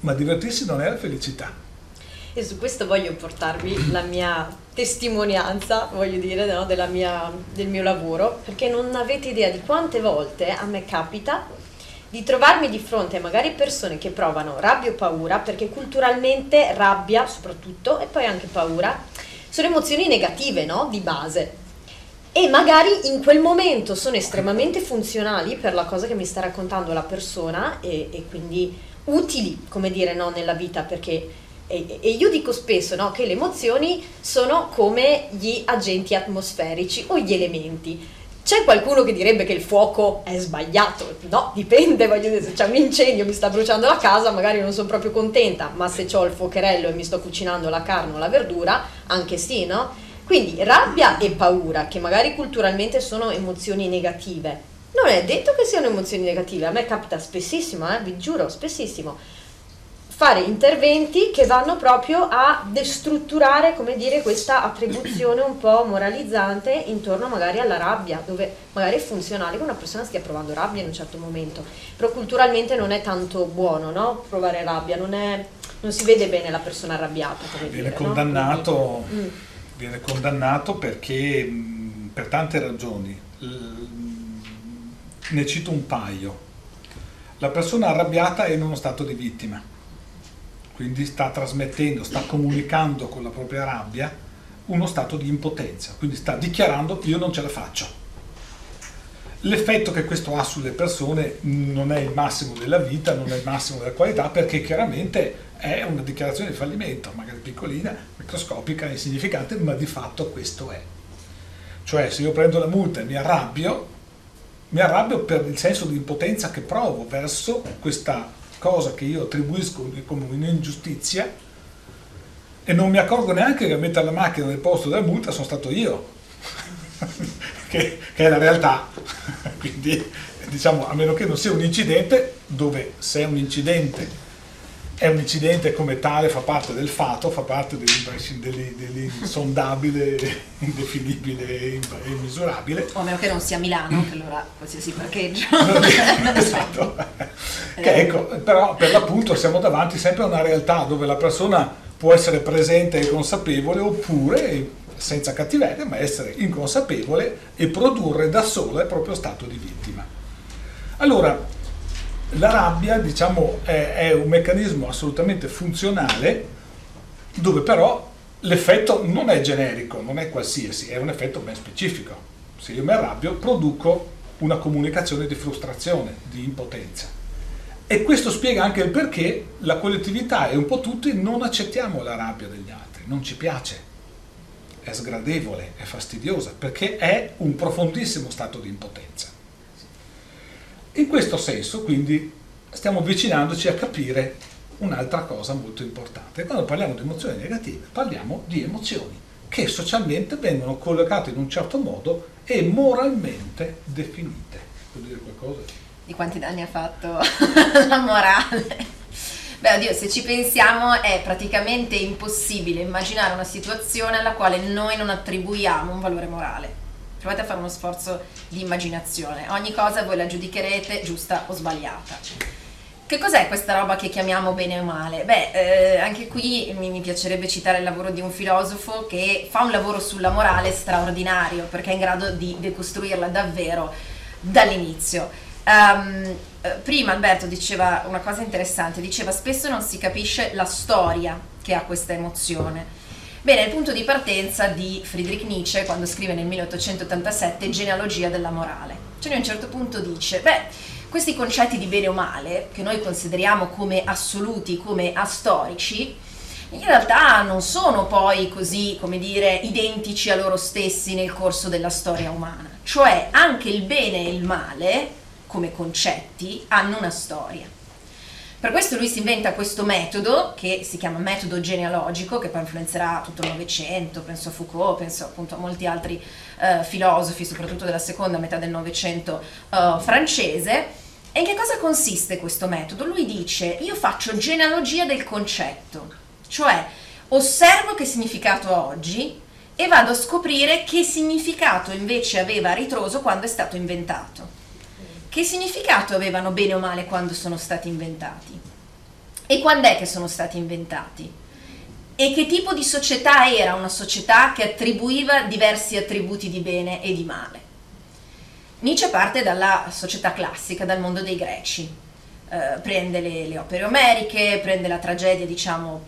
ma divertirsi non è la felicità.
E su questo voglio portarvi la mia testimonianza, voglio dire, no, mia, del mio lavoro, perché non avete idea di quante volte a me capita di trovarmi di fronte a magari persone che provano rabbia o paura, perché culturalmente rabbia soprattutto e poi anche paura sono emozioni negative, no? Di base. E magari in quel momento sono estremamente funzionali per la cosa che mi sta raccontando la persona e, e quindi utili, come dire, no, nella vita, perché e, e io dico spesso no, che le emozioni sono come gli agenti atmosferici o gli elementi. C'è qualcuno che direbbe che il fuoco è sbagliato? No, dipende, voglio dire, se c'è un incendio, mi sta bruciando la casa, magari non sono proprio contenta, ma se ho il fuocherello e mi sto cucinando la carne o la verdura, anche sì, no? Quindi rabbia e paura, che magari culturalmente sono emozioni negative, non è detto che siano emozioni negative, a me capita spessissimo, eh, vi giuro, spessissimo fare interventi che vanno proprio a destrutturare, come dire, questa attribuzione un po' moralizzante intorno magari alla rabbia, dove magari è funzionale che una persona stia provando rabbia in un certo momento, però culturalmente non è tanto buono, no? Provare rabbia, non, è, non si vede bene la persona arrabbiata.
viene, dire, condannato, no? mm. viene condannato perché per tante ragioni. Ne cito un paio. La persona arrabbiata è in uno stato di vittima quindi sta trasmettendo, sta comunicando con la propria rabbia uno stato di impotenza, quindi sta dichiarando io non ce la faccio. L'effetto che questo ha sulle persone non è il massimo della vita, non è il massimo della qualità, perché chiaramente è una dichiarazione di fallimento, magari piccolina, microscopica, insignificante, ma di fatto questo è. Cioè se io prendo la multa e mi arrabbio, mi arrabbio per il senso di impotenza che provo verso questa cosa che io attribuisco come un'ingiustizia e non mi accorgo neanche che a mettere la macchina nel posto della multa sono stato io, [laughs] che, che, è la realtà. [laughs] Quindi, diciamo, a meno che non sia un incidente, dove se è un incidente è un incidente come tale, fa parte del fatto, fa parte dell'insondabile, [laughs] indefinibile e immisurabile.
O a meno che non sia Milano, che allora qualsiasi parcheggio. [laughs] [laughs]
esatto. che ecco, però per l'appunto siamo davanti sempre a una realtà dove la persona può essere presente e consapevole oppure senza cattiveria, ma essere inconsapevole e produrre da sola il proprio stato di vittima. Allora, la rabbia, diciamo, è, è un meccanismo assolutamente funzionale dove però l'effetto non è generico, non è qualsiasi, è un effetto ben specifico. Se io mi arrabbio, produco una comunicazione di frustrazione, di impotenza. E questo spiega anche il perché la collettività e un po' tutti non accettiamo la rabbia degli altri, non ci piace, è sgradevole, è fastidiosa, perché è un profondissimo stato di impotenza. In questo senso, quindi, stiamo avvicinandoci a capire un'altra cosa molto importante. Quando parliamo di emozioni negative, parliamo di emozioni che socialmente vengono collocate in un certo modo e moralmente definite. Vuoi dire qualcosa?
Di quanti danni ha fatto [laughs] la morale? Beh, oddio, se ci pensiamo è praticamente impossibile immaginare una situazione alla quale noi non attribuiamo un valore morale. Provate a fare uno sforzo di immaginazione. Ogni cosa voi la giudicherete giusta o sbagliata. Che cos'è questa roba che chiamiamo bene o male? Beh, eh, anche qui mi, mi, piacerebbe citare il lavoro di un filosofo che fa un lavoro sulla morale straordinario perché è in grado di decostruirla davvero dall'inizio. Um, prima Alberto diceva una cosa interessante, diceva spesso non si capisce la storia che ha questa emozione. Bene, il punto di partenza di Friedrich Nietzsche quando scrive nel 1887 Genealogia della morale. Cioè a un certo punto dice, beh, questi concetti di bene o male, che noi consideriamo come assoluti, come astorici, in realtà non sono poi così, come dire, identici a loro stessi nel corso della storia umana. Cioè anche il bene e il male, come concetti, hanno una storia. Per questo lui si inventa questo metodo che si chiama metodo genealogico, che poi influenzerà tutto il Novecento, penso a Foucault, penso appunto a molti altri eh, filosofi, soprattutto della seconda metà del Novecento eh, francese. E in che cosa consiste questo metodo? Lui dice, io faccio genealogia del concetto, cioè osservo che significato ha oggi e vado a scoprire che significato invece aveva a ritroso quando è stato inventato. Che significato avevano bene o male quando sono stati inventati? E quando è che sono stati inventati? E che tipo di società era una società che attribuiva diversi attributi di bene e di male? Nietzsche parte dalla società classica, dal mondo dei greci, eh, prende le, le, opere omeriche, prende la tragedia, diciamo,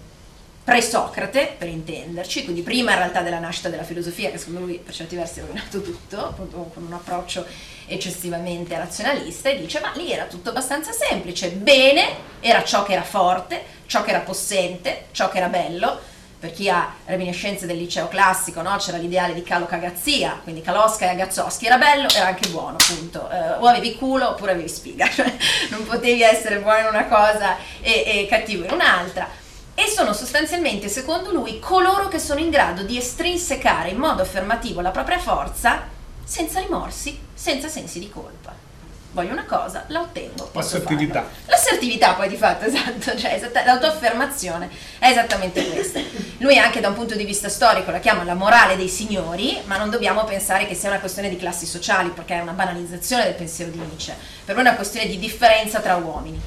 pre-Socrate, per intenderci, quindi prima in realtà della nascita della filosofia, che secondo lui per certi versi ha rovinato tutto, appunto con un approccio eccessivamente razionalista, e dice, ma lì era tutto abbastanza semplice, bene era ciò che era forte, ciò che era possente, ciò che era bello, per chi ha reminiscenze del liceo classico, no? c'era l'ideale di Calo Cagazzia, quindi Kalosca e Agazzoschi, era bello, era anche buono, appunto, eh, o avevi culo oppure avevi spiga, [laughs] cioè non potevi essere buono in una cosa e, e cattivo in un'altra. E sono sostanzialmente, secondo lui, coloro che sono in grado di estrinsecare in modo affermativo la propria forza senza rimorsi, senza sensi di colpa voglio una cosa, la ottengo.
L'assertività.
L'assertività poi di fatto, [laughs] esatto, cioè esatta, l'autoaffermazione è esattamente questa. Lui anche da un punto di vista storico la chiama la morale dei signori, ma non dobbiamo pensare che sia una questione di classi sociali, perché è una banalizzazione del pensiero di Nietzsche. Per lui è una questione di differenza tra uomini.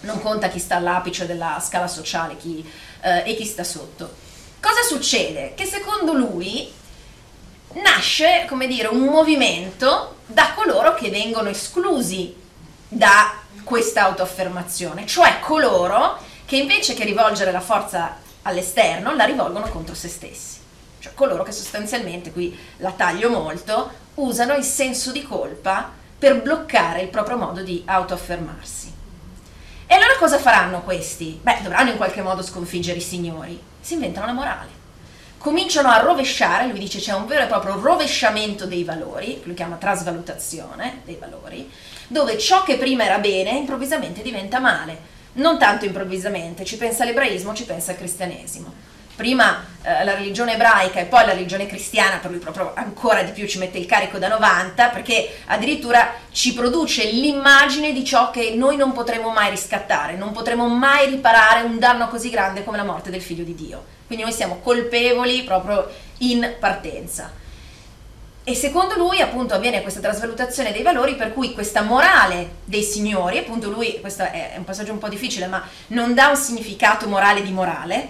Non conta chi sta all'apice della scala sociale chi, eh, e chi sta sotto. Cosa succede? Che secondo lui nasce, come dire, un movimento da coloro che vengono esclusi da questa autoaffermazione, cioè coloro che invece che rivolgere la forza all'esterno la rivolgono contro se stessi, cioè coloro che sostanzialmente, qui la taglio molto, usano il senso di colpa per bloccare il proprio modo di autoaffermarsi. E allora cosa faranno questi? Beh, dovranno in qualche modo sconfiggere i signori, si inventano la morale cominciano a rovesciare, lui dice c'è un vero e proprio rovesciamento dei valori, lui chiama trasvalutazione dei valori, dove ciò che prima era bene improvvisamente diventa male. Non tanto improvvisamente, ci pensa l'ebraismo, ci pensa il cristianesimo. Prima eh, la religione ebraica e poi la religione cristiana, per lui proprio ancora di più ci mette il carico da 90, perché addirittura ci produce l'immagine di ciò che noi non potremo mai riscattare, non potremo mai riparare un danno così grande come la morte del figlio di Dio. Quindi noi siamo colpevoli proprio in partenza. E secondo lui appunto avviene questa trasvalutazione dei valori per cui questa morale dei signori, appunto lui, questo è un passaggio un po' difficile, ma non dà un significato morale di morale,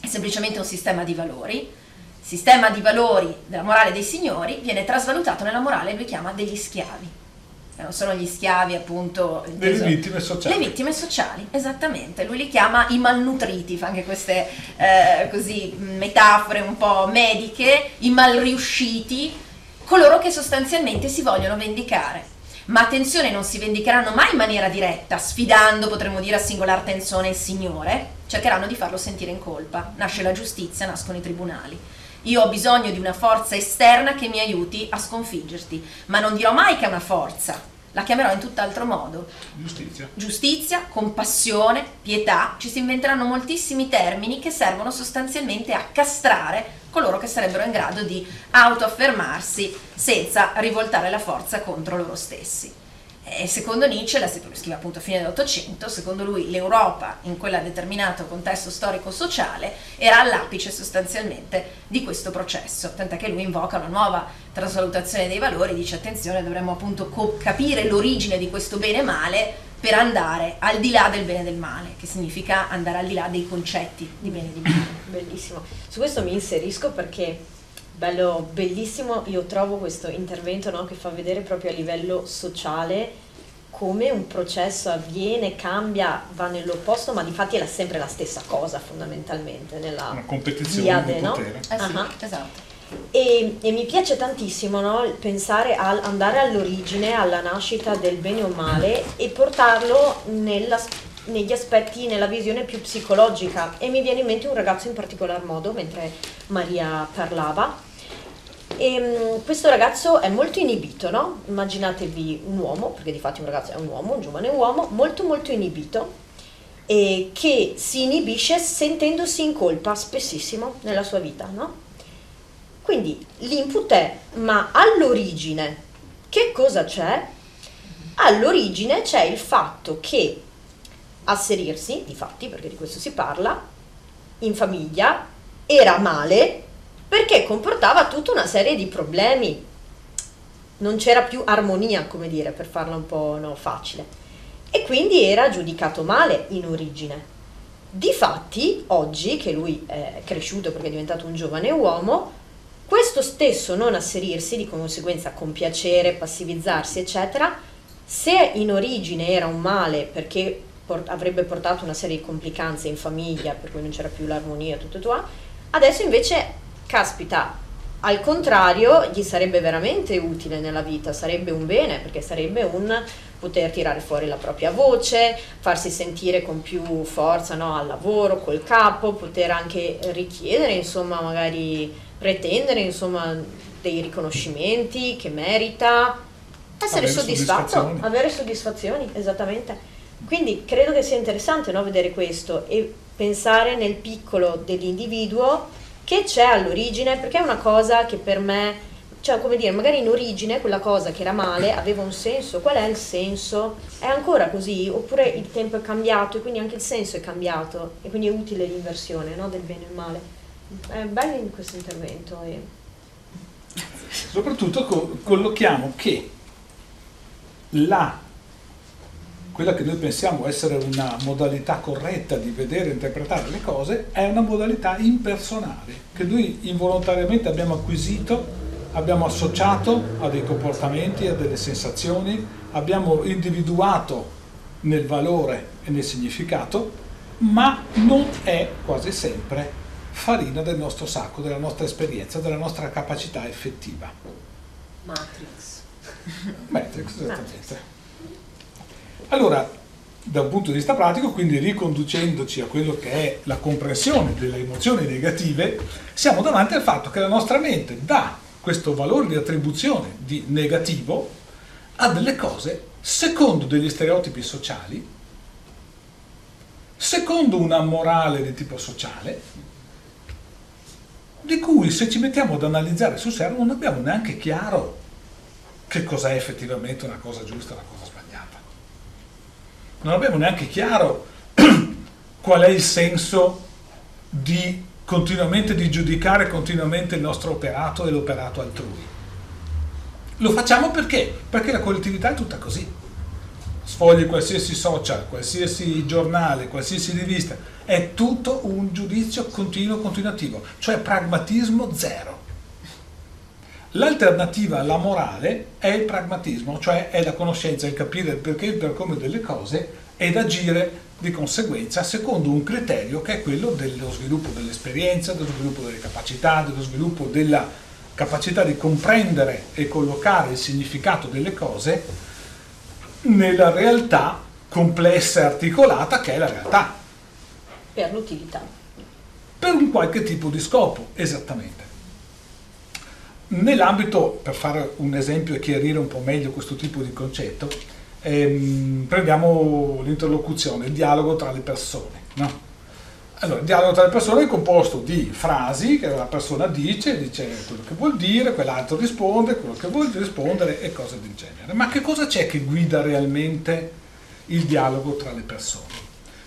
è semplicemente un sistema di valori. Sistema di valori della morale dei signori viene trasvalutato nella morale, lui chiama degli schiavi. Non sono gli schiavi appunto
delle vittime sociali.
Le vittime sociali, esattamente. Lui li chiama i malnutriti, fa anche queste eh, così, metafore un po' mediche, i malriusciti, coloro che sostanzialmente si vogliono vendicare. Ma attenzione, non si vendicheranno mai in maniera diretta, sfidando, potremmo dire, a singolar tensione il Signore, cercheranno di farlo sentire in colpa. Nasce la giustizia, nascono i tribunali. Io ho bisogno di una forza esterna che mi aiuti a sconfiggerti, ma non dirò mai che è una forza, la chiamerò in tutt'altro modo.
Giustizia.
Giustizia, compassione, pietà, ci si inventeranno moltissimi termini che servono sostanzialmente a castrare coloro che sarebbero in grado di autoaffermarsi senza rivoltare la forza contro loro stessi. E secondo Nietzsche, la scrive appunto a fine dell'Ottocento, secondo lui l'Europa in quel determinato contesto storico-sociale era all'apice sostanzialmente di questo processo, tant'è che lui invoca una nuova trasvalutazione dei valori, dice attenzione dovremmo appunto co- capire l'origine di questo bene male per andare al di là del bene e del male, che significa andare al di là dei concetti di bene e di male.
Bellissimo, su questo mi inserisco perché bello, bellissimo, io trovo questo intervento no, che fa vedere proprio a livello sociale come un processo avviene, cambia, va nell'opposto, ma di fatti è sempre la stessa cosa fondamentalmente nella
Una competizione di
no?
potere.
Eh sì,
uh-huh.
esatto.
E, e, mi piace tantissimo no, pensare al andare all'origine, alla nascita del bene o male e portarlo nella, negli aspetti, nella visione più psicologica. E mi viene in mente un ragazzo in particolar modo mentre Maria parlava e um, questo ragazzo è molto inibito, no? Immaginatevi un uomo, perché di fatto un ragazzo è un uomo, un giovane uomo, molto molto inibito e che si inibisce sentendosi in colpa spessissimo nella sua vita, no? Quindi l'input è, ma all'origine che cosa c'è? All'origine c'è il fatto che asserirsi, di fatti, perché di questo si parla, in famiglia era male perché comportava tutta una serie di problemi. Non c'era più armonia, come dire, per farla un po' no, facile. E quindi era giudicato male in origine. Difatti, oggi che lui è cresciuto perché è diventato un giovane uomo, questo stesso non asserirsi, di conseguenza compiacere, passivizzarsi, eccetera, se in origine era un male perché port- avrebbe portato una serie di complicanze in famiglia, per cui non c'era più l'armonia, tutto tutto, adesso invece caspita, al contrario, gli sarebbe veramente utile nella vita, sarebbe un bene, perché sarebbe un poter tirare fuori la propria voce, farsi sentire con più forza no, al lavoro, col capo, poter anche richiedere, insomma, magari pretendere, insomma, dei riconoscimenti che merita, essere
avere
soddisfatto,
soddisfazioni.
avere soddisfazioni, esattamente. Quindi credo che sia interessante no, vedere questo e pensare nel piccolo dell'individuo che c'è all'origine, perché è una cosa che per me, cioè come dire, magari in origine quella cosa che era male aveva un senso, qual è il senso? È ancora così? Oppure il tempo è cambiato e quindi anche il senso è cambiato e quindi è utile l'inversione no? del bene e il male. È bello in questo intervento. E...
Soprattutto co- collochiamo che la quella che noi pensiamo essere una modalità corretta di vedere e interpretare le cose è una modalità impersonale che noi involontariamente abbiamo acquisito, abbiamo associato a dei comportamenti, a delle sensazioni, abbiamo individuato nel valore e nel significato, ma non è quasi sempre farina del nostro sacco, della nostra esperienza, della nostra capacità effettiva.
Matrix.
Matrix, esattamente. Allora, da un punto di vista pratico, quindi riconducendoci a quello che è la comprensione delle emozioni negative, siamo davanti al fatto che la nostra mente dà questo valore di attribuzione di negativo a delle cose secondo degli stereotipi sociali, secondo una morale di tipo sociale, di cui se ci mettiamo ad analizzare sul serio non abbiamo neanche chiaro che cos'è effettivamente una cosa giusta una cosa non abbiamo neanche chiaro [clears throat] qual è il senso di continuamente di giudicare continuamente il nostro operato e l'operato altrui. Lo facciamo perché? Perché la collettività è tutta così. Sfogli qualsiasi social, qualsiasi giornale, qualsiasi rivista, è tutto un giudizio continuo, continuativo, cioè pragmatismo zero. L'alternativa alla morale è il pragmatismo, cioè è la conoscenza, il capire il perché e il per come delle cose ed agire di conseguenza secondo un criterio che è quello dello sviluppo dell'esperienza, dello sviluppo delle capacità, dello sviluppo della capacità di comprendere e collocare il significato delle cose nella realtà complessa e articolata che è la realtà.
Per l'utilità.
Per un qualche tipo di scopo, esattamente. Nell'ambito, per fare un esempio e chiarire un po' meglio questo tipo di concetto, ehm, prendiamo l'interlocuzione, il dialogo tra le persone. No? Allora, il dialogo tra le persone è composto di frasi che la persona dice, dice quello che vuol dire, quell'altro risponde, quello che vuol rispondere e cose del genere. Ma che cosa c'è che guida realmente il dialogo tra le persone?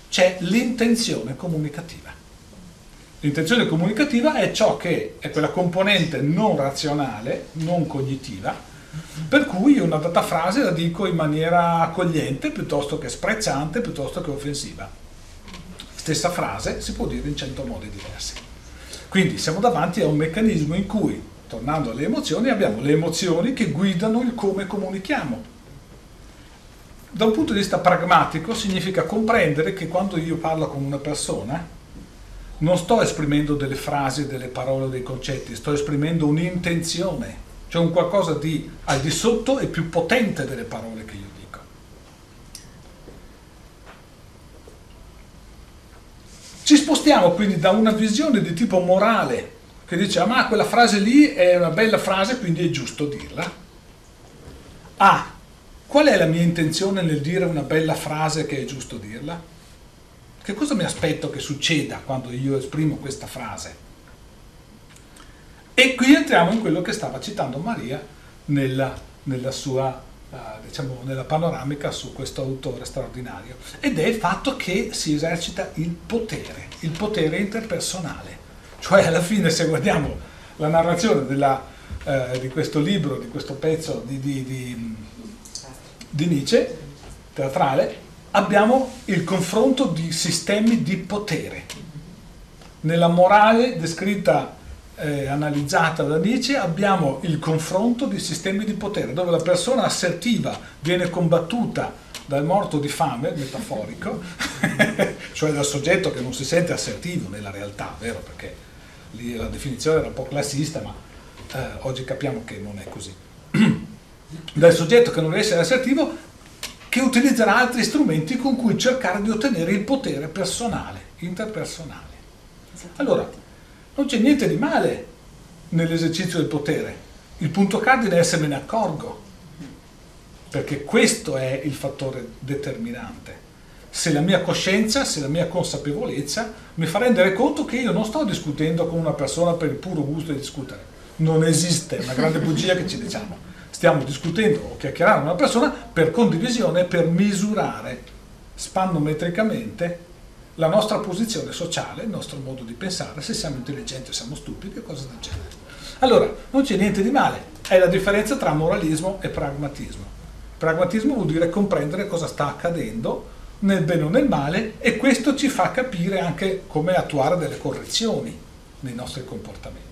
C'è l'intenzione comunicativa. L'intenzione comunicativa è ciò che è quella componente non razionale, non cognitiva, per cui una data frase la dico in maniera accogliente piuttosto che sprezzante, piuttosto che offensiva. Stessa frase si può dire in cento modi diversi. Quindi siamo davanti a un meccanismo in cui, tornando alle emozioni, abbiamo le emozioni che guidano il come comunichiamo. Da un punto di vista pragmatico significa comprendere che quando io parlo con una persona, non sto esprimendo delle frasi, delle parole, dei concetti, sto esprimendo un'intenzione, cioè un qualcosa di al di sotto e più potente delle parole che io dico. Ci spostiamo quindi da una visione di tipo morale che dice ah, ma quella frase lì è una bella frase quindi è giusto dirla, a qual è la mia intenzione nel dire una bella frase che è giusto dirla? Che cosa mi aspetto che succeda quando io esprimo questa frase? E qui entriamo in quello che stava citando Maria nella, nella sua uh, diciamo, nella panoramica su questo autore straordinario ed è il fatto che si esercita il potere, il potere interpersonale. Cioè alla fine se guardiamo la narrazione della, uh, di questo libro, di questo pezzo di, di, di, di Nietzsche, teatrale, abbiamo il confronto di sistemi di potere. Nella morale descritta eh, analizzata da Nietzsche abbiamo il confronto di sistemi di potere, dove la persona assertiva viene combattuta dal morto di fame, metaforico, [laughs] cioè dal soggetto che non si sente assertivo nella realtà, vero? Perché lì la definizione era un po' classista, ma eh, oggi capiamo che non è così. [clears throat] dal soggetto che non riesce ad essere assertivo che utilizzerà altri strumenti con cui cercare di ottenere il potere personale, interpersonale. Allora, non c'è niente di male nell'esercizio del potere. Il punto cardine è se me ne accorgo, perché questo è il fattore determinante. Se la mia coscienza, se la mia consapevolezza mi fa rendere conto che io non sto discutendo con una persona per il puro gusto di discutere. Non esiste, una grande bugia che ci diciamo stiamo discutendo o chiacchierando con una persona per condivisione, per misurare spannometricamente la nostra posizione sociale, il nostro modo di pensare, se siamo intelligenti o siamo stupidi e cose del genere. Allora, non c'è niente di male, è la differenza tra moralismo e pragmatismo. Pragmatismo vuol dire comprendere cosa sta accadendo nel bene o nel male e questo ci fa capire anche come attuare delle correzioni nei nostri comportamenti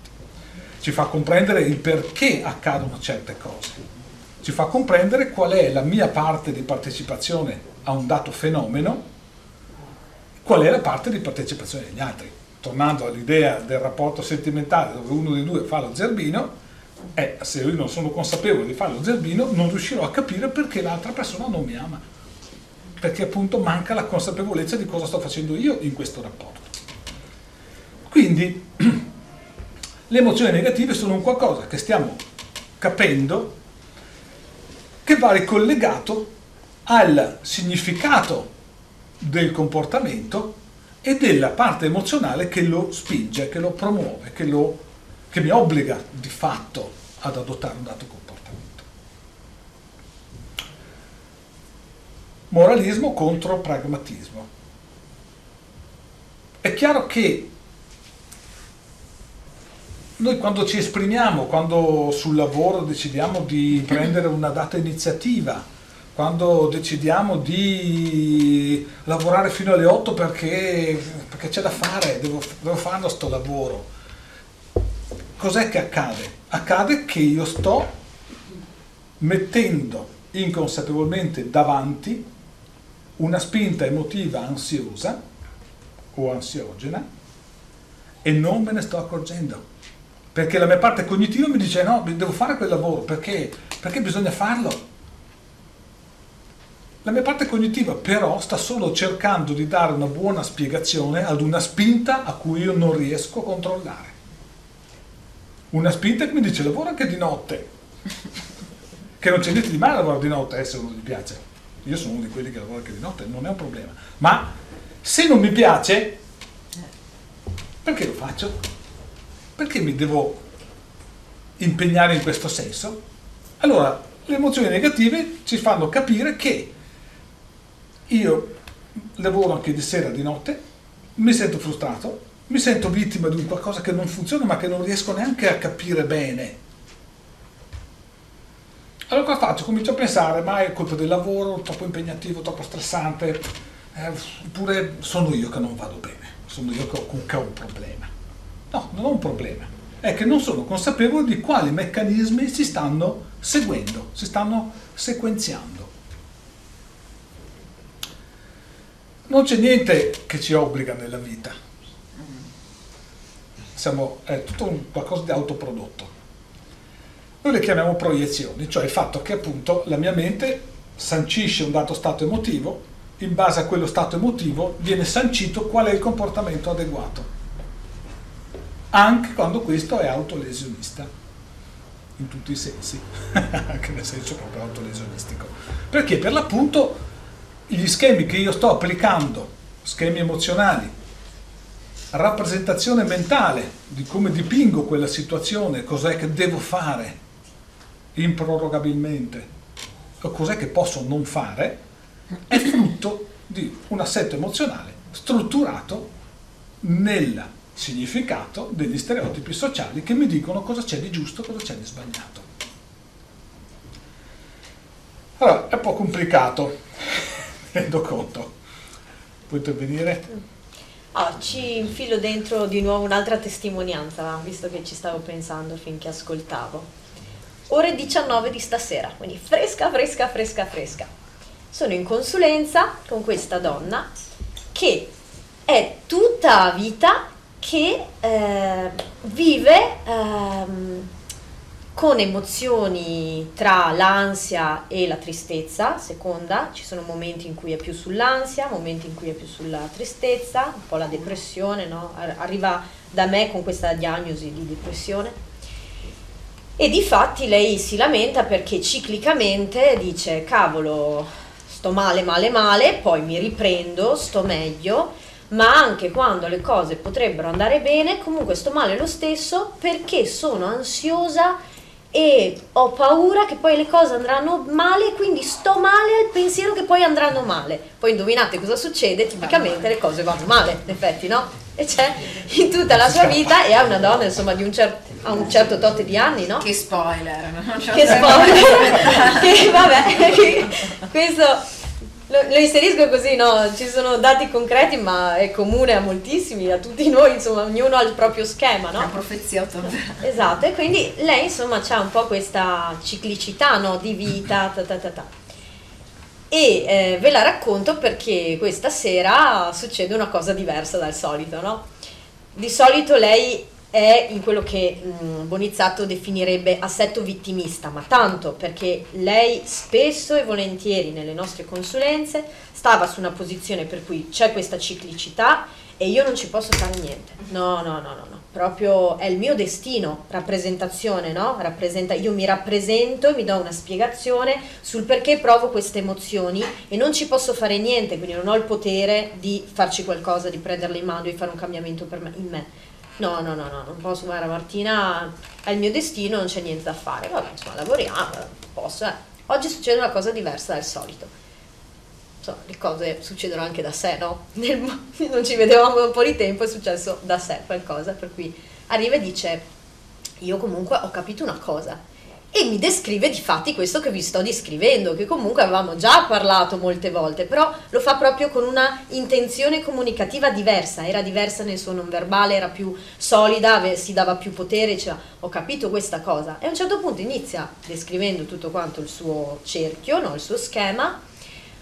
ci fa comprendere il perché accadono certe cose, ci fa comprendere qual è la mia parte di partecipazione a un dato fenomeno, qual è la parte di partecipazione degli altri. Tornando all'idea del rapporto sentimentale dove uno dei due fa lo zerbino, eh, se io non sono consapevole di fare lo zerbino non riuscirò a capire perché l'altra persona non mi ama, perché appunto manca la consapevolezza di cosa sto facendo io in questo rapporto. Quindi [clears throat] le emozioni negative sono un qualcosa che stiamo capendo che va ricollegato al significato del comportamento e della parte emozionale che lo spinge, che lo promuove, che, lo, che mi obbliga di fatto ad adottare un dato comportamento. Moralismo contro pragmatismo. È chiaro che noi quando ci esprimiamo, quando sul lavoro decidiamo di prendere una data iniziativa, quando decidiamo di lavorare fino alle 8 perché, perché c'è da fare, devo, devo farlo sto lavoro, cos'è che accade? Accade che io sto mettendo inconsapevolmente davanti una spinta emotiva ansiosa o ansiogena e non me ne sto accorgendo. Perché la mia parte cognitiva mi dice no, devo fare quel lavoro, perché? Perché bisogna farlo. La mia parte cognitiva però sta solo cercando di dare una buona spiegazione ad una spinta a cui io non riesco a controllare. Una spinta che mi dice lavora anche di notte, [laughs] che non c'è niente di male a lavorare di notte eh, se uno gli piace. Io sono uno di quelli che lavora anche di notte, non è un problema. Ma se non mi piace, perché lo faccio? Perché mi devo impegnare in questo senso? Allora, le emozioni negative ci fanno capire che io lavoro anche di sera, di notte, mi sento frustrato, mi sento vittima di qualcosa che non funziona ma che non riesco neanche a capire bene. Allora cosa faccio? Comincio a pensare, ma è colpa del lavoro, troppo impegnativo, troppo stressante, eh, oppure sono io che non vado bene, sono io che ho un problema. No, non ho un problema, è che non sono consapevole di quali meccanismi si stanno seguendo, si stanno sequenziando. Non c'è niente che ci obbliga nella vita. Siamo, è tutto un, qualcosa di autoprodotto. Noi le chiamiamo proiezioni, cioè il fatto che appunto la mia mente sancisce un dato stato emotivo, in base a quello stato emotivo viene sancito qual è il comportamento adeguato, anche quando questo è autolesionista, in tutti i sensi, [laughs] anche nel senso proprio autolesionistico. Perché per l'appunto gli schemi che io sto applicando, schemi emozionali, rappresentazione mentale di come dipingo quella situazione, cos'è che devo fare improrogabilmente o cos'è che posso non fare, è frutto di un assetto emozionale strutturato nel significato degli stereotipi sociali che mi dicono cosa c'è di giusto cosa c'è di sbagliato. Allora, è un po' complicato [laughs] rendo conto. Puoi intervenire?
Oh, ci infilo dentro di nuovo un'altra testimonianza, visto che ci stavo pensando finché ascoltavo. Ore 19 di stasera, quindi fresca, fresca, fresca, fresca. Sono in consulenza con questa donna che è tutta vita che eh, vive ehm, con emozioni tra l'ansia e la tristezza, seconda, ci sono momenti in cui è più sull'ansia, momenti in cui è più sulla tristezza, un po' la depressione, no? arriva da me con questa diagnosi di depressione. E di fatti lei si lamenta perché ciclicamente dice cavolo, sto male, male, male, poi mi riprendo, sto meglio, ma anche quando le cose potrebbero andare bene, comunque sto male lo stesso perché sono ansiosa e ho paura che poi le cose andranno male, quindi sto male al pensiero che poi andranno male. Poi indovinate cosa succede? Tipicamente le cose vanno male, in effetti, no? E c'è in tutta la sua vita e è una donna, insomma, di un certo a un certo tot di anni, no?
Che spoiler!
Che spoiler! [laughs] che vabbè, [laughs] questo lo, lo, inserisco così, no? Ci sono dati concreti, ma è comune a moltissimi, a tutti noi, insomma, ognuno ha il proprio schema, no? È
una profezia
Esatto, e quindi lei, insomma, ha un po' questa ciclicità, no? Di vita, ta ta ta ta. E eh, ve la racconto perché questa sera succede una cosa diversa dal solito, no? Di solito lei è in quello che mh, mm, Bonizzato definirebbe assetto vittimista, ma tanto perché lei spesso e volentieri nelle nostre consulenze stava su una posizione per cui c'è questa ciclicità e io non ci posso fare niente. No, no, no, no, no. Proprio è il mio destino, rappresentazione, no? Rappresenta, io mi rappresento e mi do una spiegazione sul perché provo queste emozioni e non ci posso fare niente, quindi non ho il potere di farci qualcosa, di prenderle in mano, di fare un cambiamento me, in me No, no, no, no, non posso, guarda Martina, è il mio destino, non c'è niente da fare. Vabbè, insomma, lavoriamo, posso, eh. Oggi succede una cosa diversa dal solito. Insomma, le cose succedono anche da sé, no? [laughs] Nel, non ci vedevamo da un po' di tempo, è successo da sé qualcosa, per cui arriva e dice, io comunque ho capito una cosa, e mi descrive di fatti questo che vi sto descrivendo, che comunque avevamo già parlato molte volte, però lo fa proprio con una intenzione comunicativa diversa, era diversa nel suo non verbale, era più solida, si dava più potere, diceva ho capito questa cosa. E a un certo punto inizia descrivendo tutto quanto il suo cerchio, no, il suo schema,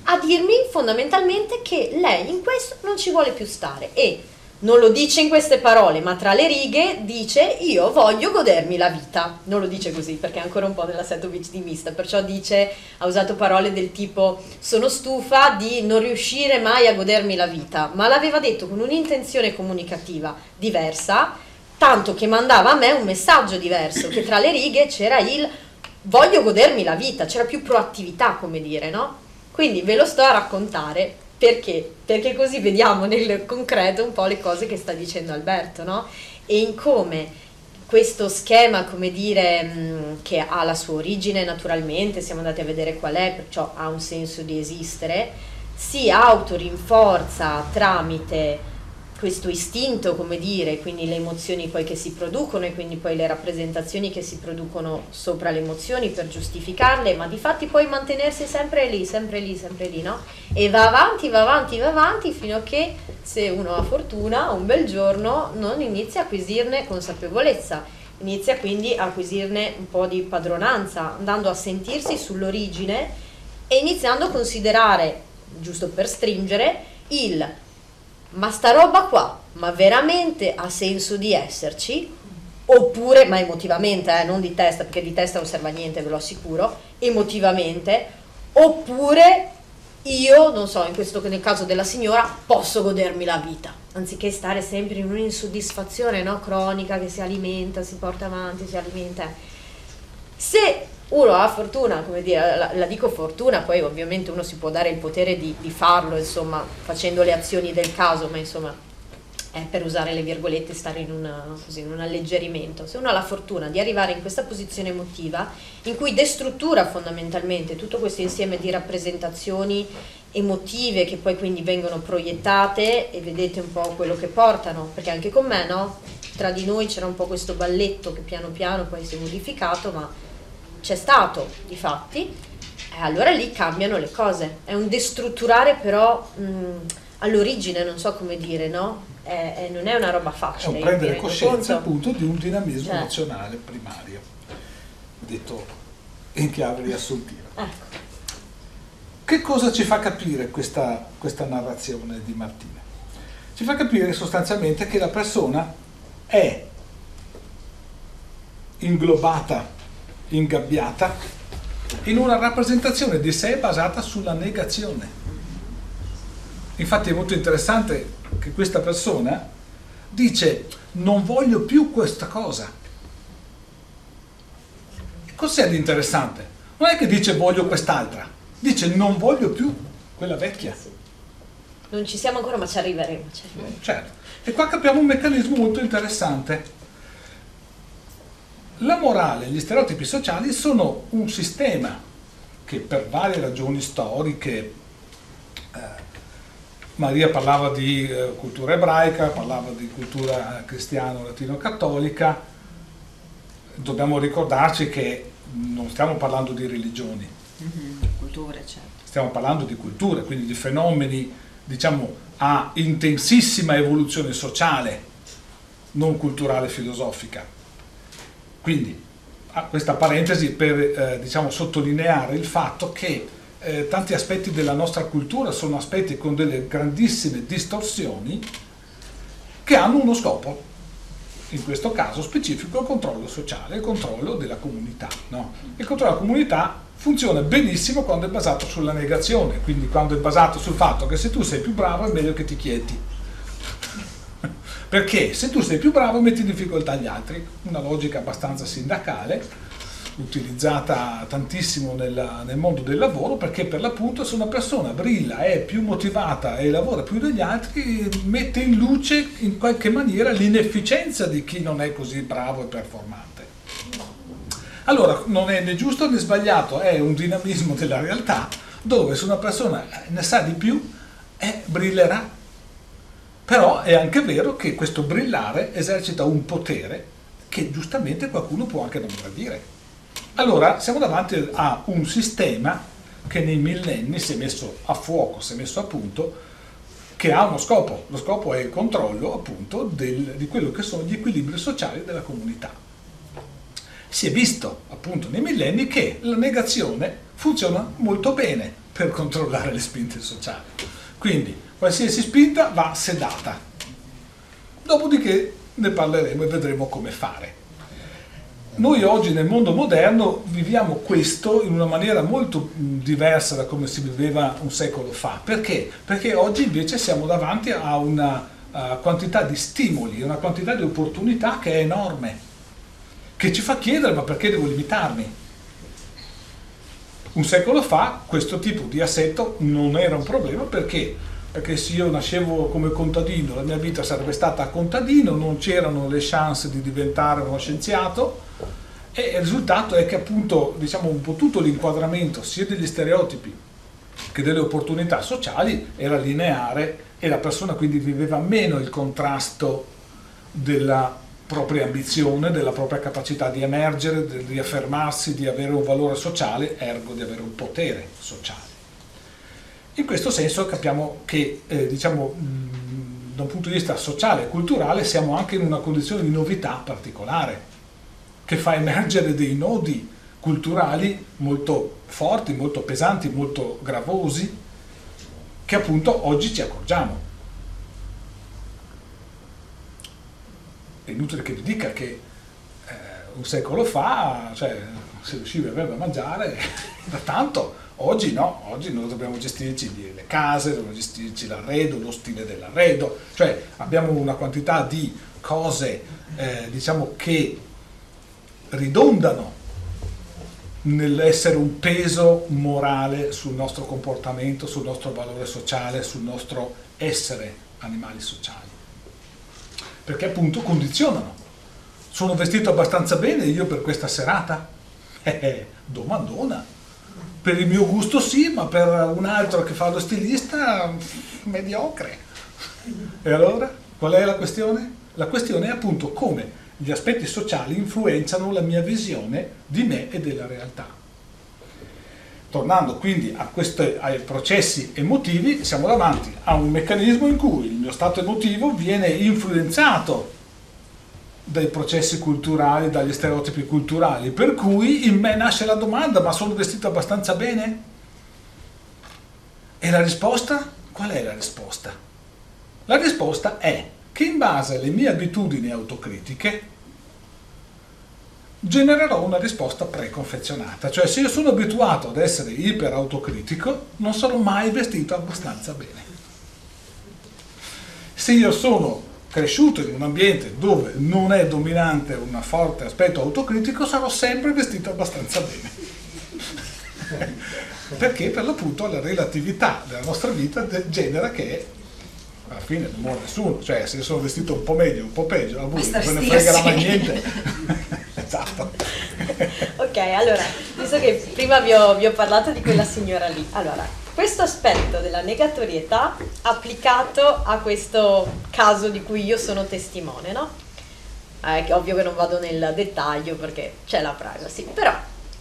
a dirmi fondamentalmente che lei in questo non ci vuole più stare e non lo dice in queste parole, ma tra le righe dice io voglio godermi la vita. Non lo dice così perché è ancora un po' nell'assetto vittimista, perciò dice, ha usato parole del tipo sono stufa di non riuscire mai a godermi la vita, ma l'aveva detto con un'intenzione comunicativa diversa, tanto che mandava a me un messaggio diverso, che tra le righe c'era il voglio godermi la vita, c'era più proattività, come dire, no? Quindi ve lo sto a raccontare perché? Perché così vediamo nel concreto un po' le cose che sta dicendo Alberto, no? E in come questo schema, come dire, mm, che ha la sua origine naturalmente, siamo andati a vedere qual è, perciò ha un senso di esistere, si autorinforza tramite questo istinto, come dire, quindi le emozioni poi che si producono e quindi poi le rappresentazioni che si producono sopra le emozioni per giustificarle, ma di fatti poi mantenersi sempre lì, sempre lì, sempre lì, no? E va avanti, va avanti, va avanti fino a che se uno ha fortuna, un bel giorno non inizia a acquisirne consapevolezza, inizia quindi a acquisirne un po' di padronanza, andando a sentirsi sull'origine e iniziando a considerare, giusto per stringere, il ma sta roba qua, ma veramente ha senso di esserci? Oppure, ma emotivamente, eh, non di testa, perché di testa non serve a niente, ve lo assicuro, emotivamente, oppure io, non so, in questo nel caso della signora, posso godermi la vita, anziché stare sempre in un'insoddisfazione no, cronica che si alimenta, si porta avanti, si alimenta. Se uno ha fortuna, come dire, la, la, dico fortuna, poi ovviamente uno si può dare il potere di, di, farlo, insomma, facendo le azioni del caso, ma insomma, è per usare le virgolette, stare in, una, così, in un alleggerimento. Se uno ha la fortuna di arrivare in questa posizione emotiva, in cui destruttura fondamentalmente tutto questo insieme di rappresentazioni emotive che poi quindi vengono proiettate e vedete un po' quello che portano, perché anche con me, no? Tra di noi c'era un po' questo balletto che piano piano poi si è modificato, ma c'è stato di fatti, eh, allora lì cambiano le cose. È un destrutturare però mh, all'origine, non so come dire, no? È, è, non è una roba facile.
È un prendere coscienza appunto di un dinamismo cioè. emozionale primario, detto in chiave riassuntiva. Ecco. Che cosa ci fa capire questa, questa narrazione di Martina? Ci fa capire sostanzialmente che la persona è inglobata ingabbiata in una rappresentazione di sé basata sulla negazione. Infatti è molto interessante che questa persona dice non voglio più questa cosa. Cos'è di interessante? Non è che dice voglio quest'altra, dice non voglio più quella vecchia.
Non ci siamo ancora ma ci arriveremo. Ci arriveremo.
Certo. E qua capiamo un meccanismo molto interessante la morale e gli stereotipi sociali sono un sistema che per varie ragioni storiche, eh, Maria parlava di eh, cultura ebraica, parlava di cultura cristiano-latino-cattolica, dobbiamo ricordarci che non stiamo parlando di religioni.
Mm-hmm, culture, certo.
Stiamo parlando di culture, quindi di fenomeni, diciamo, a intensissima evoluzione sociale, non culturale filosofica quindi questa parentesi per eh, diciamo, sottolineare il fatto che eh, tanti aspetti della nostra cultura sono aspetti con delle grandissime distorsioni che hanno uno scopo, in questo caso specifico il controllo sociale, il controllo della comunità. No? Il controllo della comunità funziona benissimo quando è basato sulla negazione, quindi quando è basato sul fatto che se tu sei più bravo è meglio che ti chieti perché se tu sei più bravo metti in difficoltà gli altri, una logica abbastanza sindacale, utilizzata tantissimo nel, nel, mondo del lavoro perché per l'appunto se una persona brilla, è più motivata e lavora più degli altri, mette in luce in qualche maniera l'inefficienza di chi non è così bravo e performante. Allora non è né giusto né sbagliato, è un dinamismo della realtà dove se una persona ne sa di più eh, brillerà però è anche vero che questo brillare esercita un potere che giustamente qualcuno può anche non gradire. Allora siamo davanti a un sistema che nei millenni si è messo a fuoco, si è messo a punto, che ha uno scopo. Lo scopo è il controllo appunto del, di quello che sono gli equilibri sociali della comunità. Si è visto appunto nei millenni che la negazione funziona molto bene per controllare le spinte sociali. Quindi qualsiasi spinta va sedata. Dopodiché ne parleremo e vedremo come fare. Noi oggi nel mondo moderno viviamo questo in una maniera molto diversa da come si viveva un secolo fa. Perché? Perché oggi invece siamo davanti a una uh, quantità di stimoli, una quantità di opportunità che è enorme, che ci fa chiedere ma perché devo limitarmi? Un secolo fa questo tipo di assetto non era un problema perché perché se io nascevo come contadino, la mia vita sarebbe stata contadino, non c'erano le chance di diventare uno scienziato e il risultato è che appunto diciamo un po' tutto l'inquadramento sia degli stereotipi che delle opportunità sociali era lineare e la persona quindi viveva meno il contrasto della propria ambizione, della propria capacità di emergere, di affermarsi, di avere un valore sociale, ergo di avere un potere sociale. In questo senso capiamo che, eh, diciamo, mh, da un punto di vista sociale e culturale siamo anche in una condizione di novità particolare, che fa emergere dei nodi culturali molto forti, molto pesanti, molto gravosi, che appunto oggi ci accorgiamo. È inutile che vi dica che eh, un secolo fa cioè, si riusciva a avere da mangiare [laughs] da tanto, Oggi no, oggi noi dobbiamo gestirci le case, dobbiamo gestirci l'arredo, lo stile dell'arredo, cioè abbiamo una quantità di cose eh, diciamo che ridondano nell'essere un peso morale sul nostro comportamento, sul nostro valore sociale, sul nostro essere animali sociali. Perché appunto condizionano. Sono vestito abbastanza bene io per questa serata? [laughs] Eh, eh domandona per il mio gusto sì, ma per un altro che fa lo stilista, mediocre. E allora, qual è la questione? La questione è appunto come gli aspetti sociali influenzano la mia visione di me e della realtà. Tornando quindi a questi, ai processi emotivi, siamo davanti a un meccanismo in cui il mio stato emotivo viene influenzato dai processi culturali, dagli stereotipi culturali, per cui in me nasce la domanda, ma sono vestito abbastanza bene? E la risposta? Qual è la risposta? La risposta è che in base alle mie abitudini autocritiche genererò una risposta preconfezionata, cioè se io sono abituato ad essere iper autocritico, non sarò mai vestito abbastanza bene. Se io sono cresciuto in un ambiente dove non è dominante un forte aspetto autocritico, sarò sempre vestito abbastanza bene. [laughs] Perché per l'appunto la relatività della nostra vita genera che alla fine non muore nessuno, cioè se sono vestito un po' meglio, un po' peggio, a voi non ne fregherà mai niente. [laughs] esatto.
ok, allora, visto che prima vi ho, vi ho parlato di quella signora lì, allora questo aspetto della negatorietà applicato a questo caso di cui io sono testimone, no? Eh, ovvio che non vado nel dettaglio perché c'è la privacy, però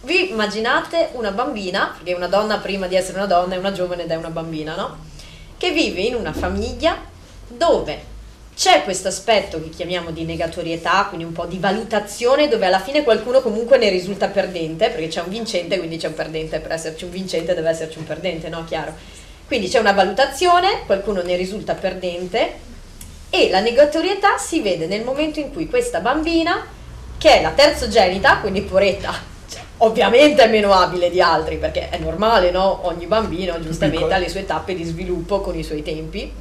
vi immaginate una bambina, perché una donna prima di essere una donna è una giovane ed è una bambina, no? Che vive in una famiglia dove c'è questo aspetto che chiamiamo di negatorietà, quindi un po' di valutazione, dove alla fine qualcuno comunque ne risulta perdente, perché c'è un vincente, quindi c'è un perdente, per esserci un vincente deve esserci un perdente, no? Chiaro. Quindi c'è una valutazione, qualcuno ne risulta perdente e la negatorietà si vede nel momento in cui questa bambina, che è la terzogenita, quindi poretta, cioè, ovviamente è meno abile di altri, perché è normale, no? Ogni bambino giustamente ha le sue tappe di sviluppo con i suoi tempi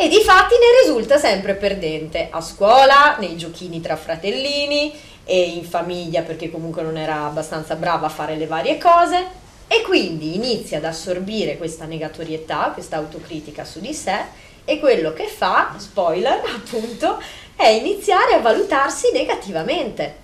e di fatti ne risulta sempre perdente. A scuola, nei giochini tra fratellini e in famiglia perché comunque non era abbastanza brava a fare le varie cose. E quindi inizia ad assorbire questa negatorietà, questa autocritica su di sé. E quello che fa, spoiler [laughs] appunto, è iniziare a valutarsi negativamente.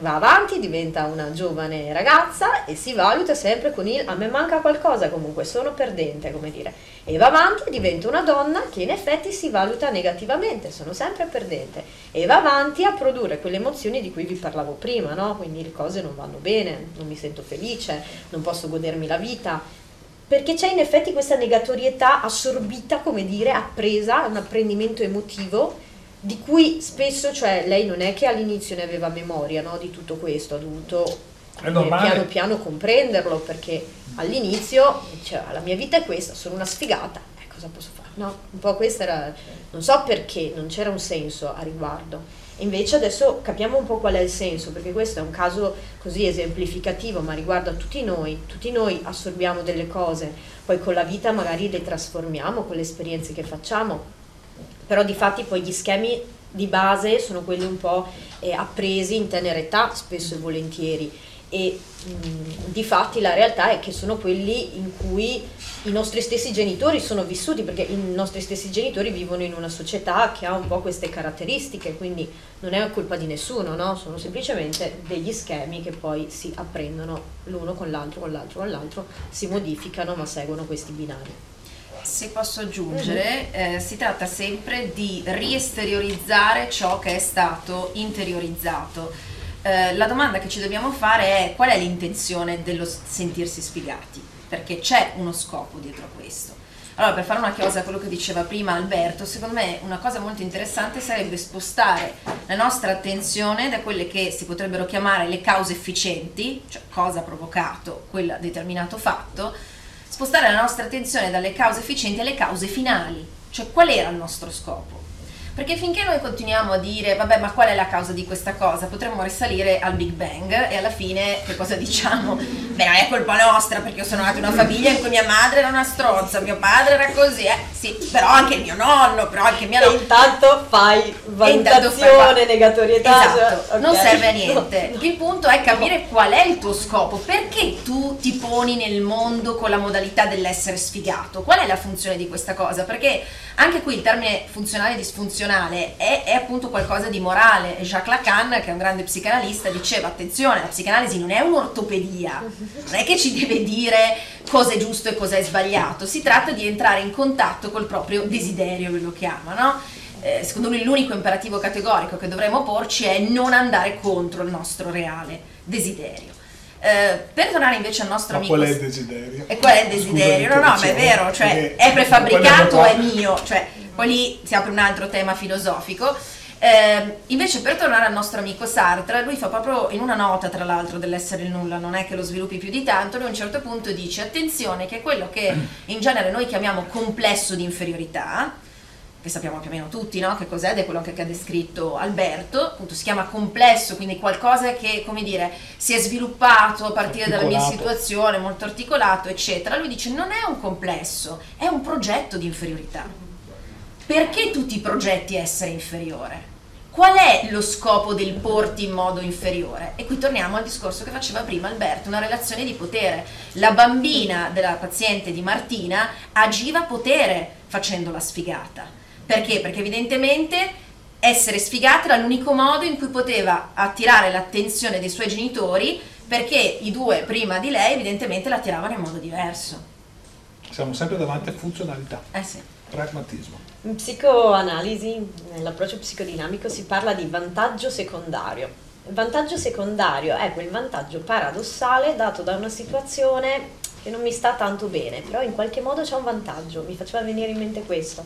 Va avanti, diventa una giovane ragazza e si valuta sempre con il a me manca qualcosa comunque, sono perdente, come dire. E va avanti diventa una donna che in effetti si valuta negativamente, sono sempre perdente. E va avanti a produrre quelle emozioni di cui vi parlavo prima, no? Quindi le cose non vanno bene, non mi sento felice, non posso godermi la vita. Perché c'è in effetti questa negatorietà assorbita, come dire, appresa, un apprendimento emotivo di cui spesso, cioè lei non è che all'inizio ne aveva memoria no, di tutto questo, ha dovuto piano piano comprenderlo perché all'inizio diceva la mia vita è questa, sono una sfigata, eh, cosa posso fare? No, un po' questa era, non so perché, non c'era un senso a riguardo. Invece adesso capiamo un po' qual è il senso, perché questo è un caso così esemplificativo, ma riguarda tutti noi, tutti noi assorbiamo delle cose, poi con la vita magari le trasformiamo con le esperienze che facciamo, però di fatti poi gli schemi di base sono quelli un po' eh, appresi in tenera età spesso e volentieri e mh, di fatti la realtà è che sono quelli in cui i nostri stessi genitori sono vissuti perché i nostri stessi genitori vivono in una società che ha un po' queste caratteristiche quindi non è colpa di nessuno no? sono semplicemente degli schemi che poi si apprendono l'uno con l'altro con l'altro con l'altro si modificano ma seguono questi binari
se posso aggiungere, uh-huh. eh, si tratta sempre di riesteriorizzare ciò che è stato interiorizzato. Eh, la domanda che ci dobbiamo fare è qual è l'intenzione dello sentirsi sfigati, perché c'è uno scopo dietro a questo. Allora, per fare una chiosa a quello che diceva prima Alberto, secondo me una cosa molto interessante sarebbe spostare la nostra attenzione da quelle che si potrebbero chiamare le cause efficienti, cioè cosa ha provocato quel determinato fatto, spostare la nostra attenzione dalle cause efficienti alle cause finali, cioè qual era il nostro scopo. Perché finché noi continuiamo a dire, vabbè, ma qual è la causa di questa cosa? Potremmo risalire al Big Bang e alla fine che cosa diciamo? [laughs] Beh, non è colpa nostra perché io sono nata in una famiglia in cui mia madre era una stronza, mio padre era così, eh sì, però anche mio nonno, però anche mia nonna.
E intanto fai valutazione, negatorietà.
Esatto, cioè, okay. non serve a niente. [laughs] Il punto è capire qual è il tuo scopo, perché tu ti poni nel mondo con la modalità dell'essere sfigato? Qual è la funzione di questa cosa? Perché anche qui il termine funzionale e disfunzionale è, è, appunto qualcosa di morale. Jacques Lacan, che è un grande psicanalista, diceva attenzione, la psicanalisi non è un'ortopedia, non è che ci deve dire cosa è giusto e cosa è sbagliato, si tratta di entrare in contatto col proprio desiderio, lo chiama, no? Eh, secondo lui l'unico imperativo categorico che dovremmo porci è non andare contro il nostro reale desiderio. Eh, per tornare invece al nostro
ma
amico.
Qual è il desiderio?
E qual è il desiderio? no, no, ma è vero, cioè è prefabbricato o è mio? Cioè, poi lì si apre un altro tema filosofico. Eh, invece per tornare al nostro amico Sartre, lui fa proprio in una nota tra l'altro dell'essere il nulla, non è che lo sviluppi più di tanto, lui a un certo punto dice attenzione che quello che in genere noi chiamiamo complesso di inferiorità, che sappiamo più o meno tutti, no? Che cos'è, ed è quello che ha descritto Alberto, appunto si chiama complesso, quindi qualcosa che, come dire, si è sviluppato a partire dalla mia situazione, molto articolato, eccetera. Lui dice non è un complesso, è un progetto di inferiorità. Perché tu ti progetti essere inferiore? Qual è lo scopo del porti in modo inferiore? E qui torniamo al discorso che faceva prima Alberto, una relazione di potere. La bambina della paziente di Martina agiva potere facendola sfigata perché? Perché evidentemente essere sfigata era l'unico modo in cui poteva attirare l'attenzione dei suoi genitori perché i due prima di lei evidentemente la attiravano in modo diverso.
Siamo sempre davanti a funzionalità.
Eh sì.
Pragmatismo.
In psicoanalisi, nell'approccio psicodinamico, si parla di vantaggio secondario. Il vantaggio secondario è quel vantaggio paradossale dato da una situazione che non mi sta tanto bene, però in qualche modo c'è un vantaggio, mi faceva venire in mente questo.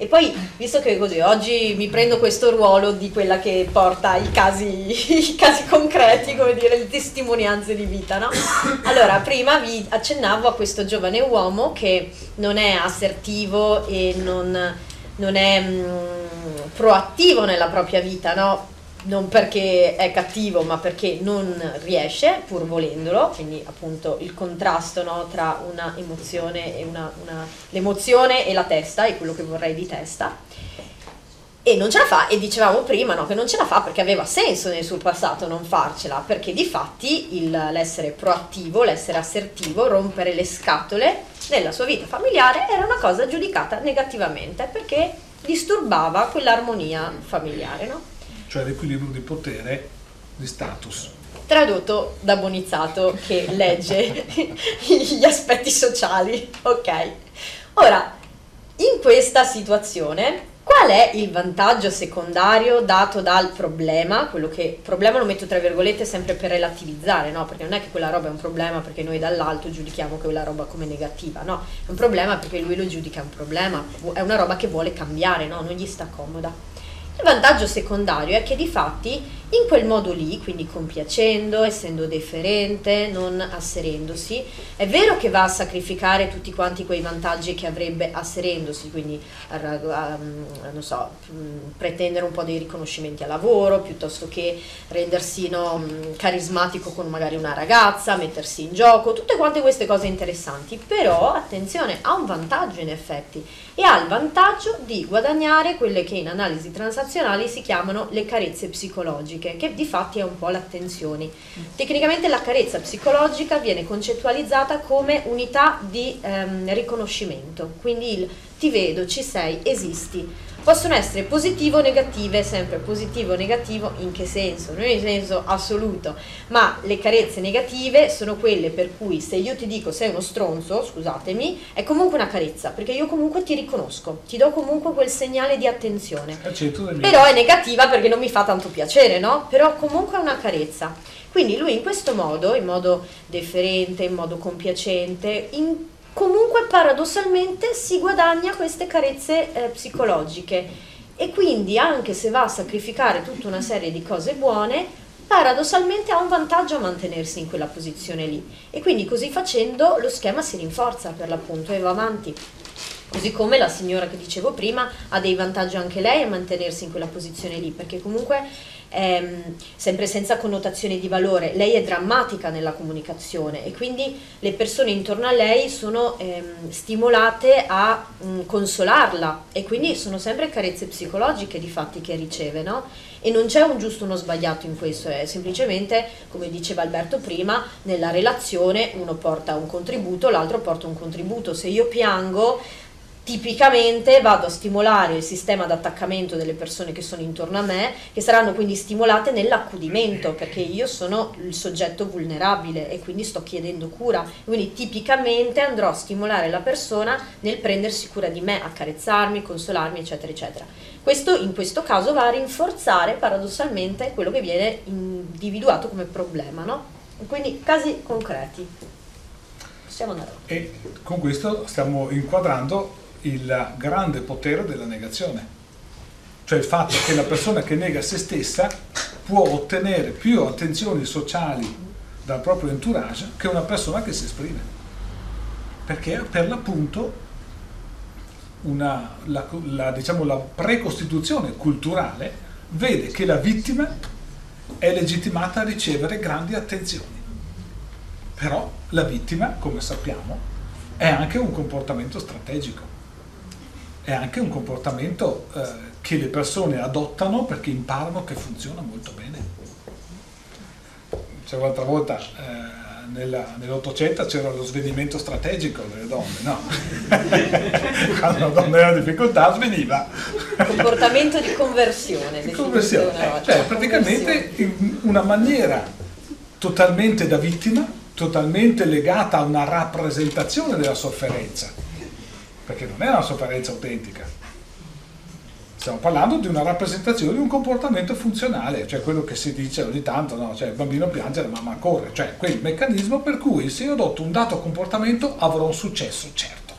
E poi, visto che così, oggi mi prendo questo ruolo di quella che porta i casi, [laughs] i casi concreti, come dire, le testimonianze di vita, no? Allora, prima vi accennavo a questo giovane uomo che non è assertivo e non, non è mh, mm, proattivo nella propria vita, no? Non perché è cattivo, ma perché non riesce, pur volendolo, quindi appunto il contrasto no, tra una emozione e una, una, l'emozione e la testa, è quello che vorrei di testa. E non ce la fa, e dicevamo prima no, che non ce la fa perché aveva senso nel suo passato non farcela, perché di fatti il, l'essere proattivo, l'essere assertivo, rompere le scatole nella sua vita familiare era una cosa giudicata negativamente perché disturbava quell'armonia familiare. No?
Cioè l'equilibrio di potere di status.
Tradotto da Bonizzato che legge [laughs] gli aspetti sociali. Ok. Ora, in questa situazione Qual è il vantaggio secondario dato dal problema? Quello che problema lo metto tra virgolette sempre per relativizzare, no? Perché non è che quella roba è un problema perché noi dall'alto giudichiamo quella roba come negativa, no? È un problema perché lui lo giudica un problema, è una roba che vuole cambiare, no? Non gli sta comoda. Il vantaggio secondario è che di fatti in quel modo lì, quindi compiacendo, essendo deferente, non asserendosi, è vero che va a sacrificare tutti quanti quei vantaggi che avrebbe asserendosi, quindi non so, pretendere un po' dei riconoscimenti al lavoro, piuttosto che rendersi no, carismatico con magari una ragazza, mettersi in gioco, tutte quante queste cose interessanti, però attenzione, ha un vantaggio in effetti e ha il vantaggio di guadagnare quelle che in analisi transazionali si chiamano le carezze psicologiche, che di fatti è un po' l'attenzione. Tecnicamente la carezza psicologica viene concettualizzata come unità di ehm, riconoscimento, quindi il ti vedo, ci sei, esisti possono essere positive o negative, sempre positivo o negativo, in che senso? Non in senso assoluto, ma le carezze negative sono quelle per cui se io ti dico sei uno stronzo, scusatemi, è comunque una carezza, perché io comunque ti riconosco, ti do comunque quel segnale di attenzione. Però è negativa perché non mi fa tanto piacere, no? Però comunque è una carezza. Quindi lui in questo modo, in modo deferente, in modo compiacente, in comunque paradossalmente si guadagna queste carezze eh, psicologiche e quindi anche se va a sacrificare tutta una serie di cose buone, paradossalmente ha un vantaggio a mantenersi in quella posizione lì e quindi così facendo lo schema si rinforza per l'appunto e va avanti. Così come la signora che dicevo prima ha dei vantaggi anche lei a mantenersi in quella posizione lì, perché comunque ehm, sempre senza connotazioni di valore, lei è drammatica nella comunicazione e quindi le persone intorno a lei sono ehm, stimolate a mh, mm, consolarla e quindi sono sempre carezze psicologiche di fatti che riceve, no? E non c'è un giusto o uno sbagliato in questo, è semplicemente, come diceva Alberto prima, nella relazione uno porta un contributo, l'altro porta un contributo. Se io piango tipicamente vado a stimolare il sistema d'attaccamento delle persone che sono intorno a me, che saranno quindi stimolate nell'accudimento, perché io sono il soggetto vulnerabile e quindi sto chiedendo cura. Quindi tipicamente andrò a stimolare la persona nel prendersi cura di me, accarezzarmi, consolarmi, eccetera, eccetera. Questo in questo caso va a rinforzare paradossalmente quello che viene individuato come problema, no? Quindi casi concreti. Possiamo andare.
E con questo stiamo inquadrando il grande potere della negazione. Cioè il fatto che la persona che nega se stessa può ottenere più attenzioni sociali dal proprio entourage che una persona che si esprime. Perché per l'appunto una, la, la, diciamo, la precostituzione culturale vede che la vittima è legittimata a ricevere grandi attenzioni. Però la vittima, come sappiamo, è anche un comportamento strategico è anche un comportamento eh, che le persone adottano perché imparano che funziona molto bene. C'era l'altra volta eh, nella, nell'Ottocento c'era lo svenimento strategico delle donne, no? [laughs] Quando una donna era in difficoltà sveniva.
Comportamento di conversione.
Di conversione, eh, cioè praticamente in una maniera totalmente da vittima, totalmente legata a una rappresentazione della sofferenza perché non è una sofferenza autentica. Stiamo parlando di una rappresentazione di un comportamento funzionale, cioè quello che si dice ogni tanto, no? cioè il bambino piange, la mamma corre, cioè quel meccanismo per cui se io adotto un dato comportamento avrò un successo, certo.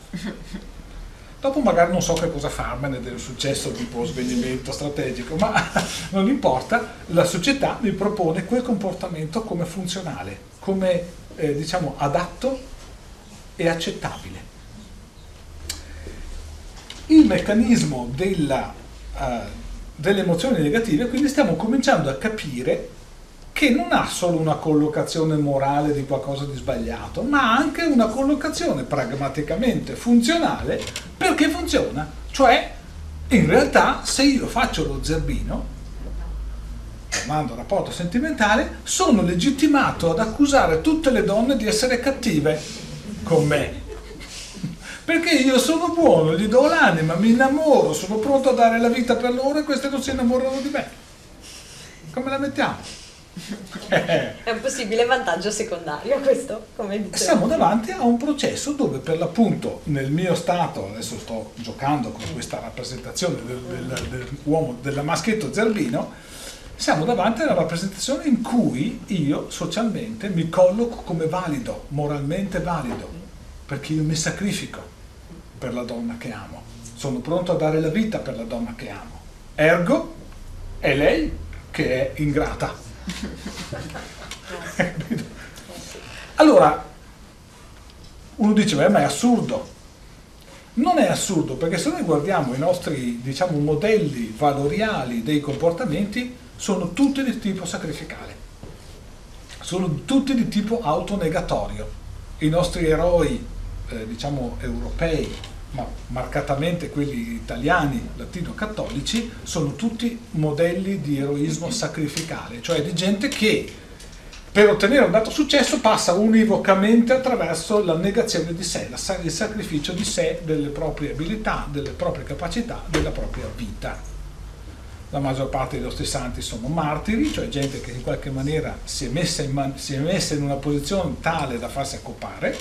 Dopo magari non so che cosa farmene del successo tipo svenimento strategico, ma [laughs] non importa, la società mi propone quel comportamento come funzionale, come eh, diciamo adatto e accettabile il meccanismo della, uh, delle emozioni negative, quindi stiamo cominciando a capire che non ha solo una collocazione morale di qualcosa di sbagliato, ma anche una collocazione pragmaticamente funzionale perché funziona. Cioè, in realtà, se io faccio lo zerbino, chiamando rapporto sentimentale, sono legittimato ad accusare tutte le donne di essere cattive con me perché io sono buono, gli do l'anima, mi innamoro, sono pronto a dare la vita per loro e queste non si innamorano di me. Come la mettiamo? [laughs]
È un possibile vantaggio secondario questo, come dicevo.
Siamo davanti a un processo dove per l'appunto nel mio stato, adesso sto giocando con questa rappresentazione del, del, dell'uomo, della maschietto zerbino, siamo davanti a una rappresentazione in cui io socialmente mi colloco come valido, moralmente valido, perché io mi sacrifico per la donna che amo, sono pronto a dare la vita per la donna che amo. Ergo è lei che è ingrata. [laughs] allora, uno dice, beh, ma è assurdo. Non è assurdo, perché se noi guardiamo i nostri, diciamo, modelli valoriali dei comportamenti, sono tutti di tipo sacrificale, sono tutti di tipo autonegatorio. I nostri eroi, eh, diciamo, europei, ma marcatamente quelli italiani latino-cattolici, sono tutti modelli di eroismo sacrificale, cioè di gente che per ottenere un dato successo passa univocamente attraverso la negazione di sé, il sacrificio di sé, delle proprie abilità, delle proprie capacità, della propria vita. La maggior parte dei nostri santi sono martiri, cioè gente che in qualche maniera si è messa in, man- si è messa in una posizione tale da farsi accopare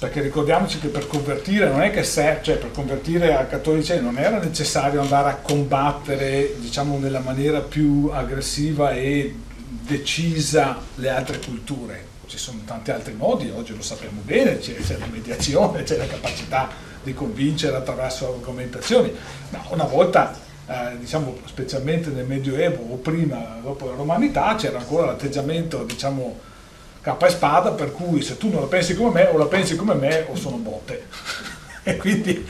perché ricordiamoci che per convertire non è che se, cioè per convertire al cattolicesimo non era necessario andare a combattere diciamo nella maniera più aggressiva e decisa le altre culture. Ci sono tanti altri modi oggi lo sappiamo bene c'è, c'è la mediazione c'è la capacità di convincere attraverso argomentazioni ma una volta eh, diciamo specialmente nel medioevo o prima dopo la romanità c'era ancora l'atteggiamento diciamo capa e spada, per cui se tu non la pensi come me o la pensi come me o sono botte. [laughs] e quindi,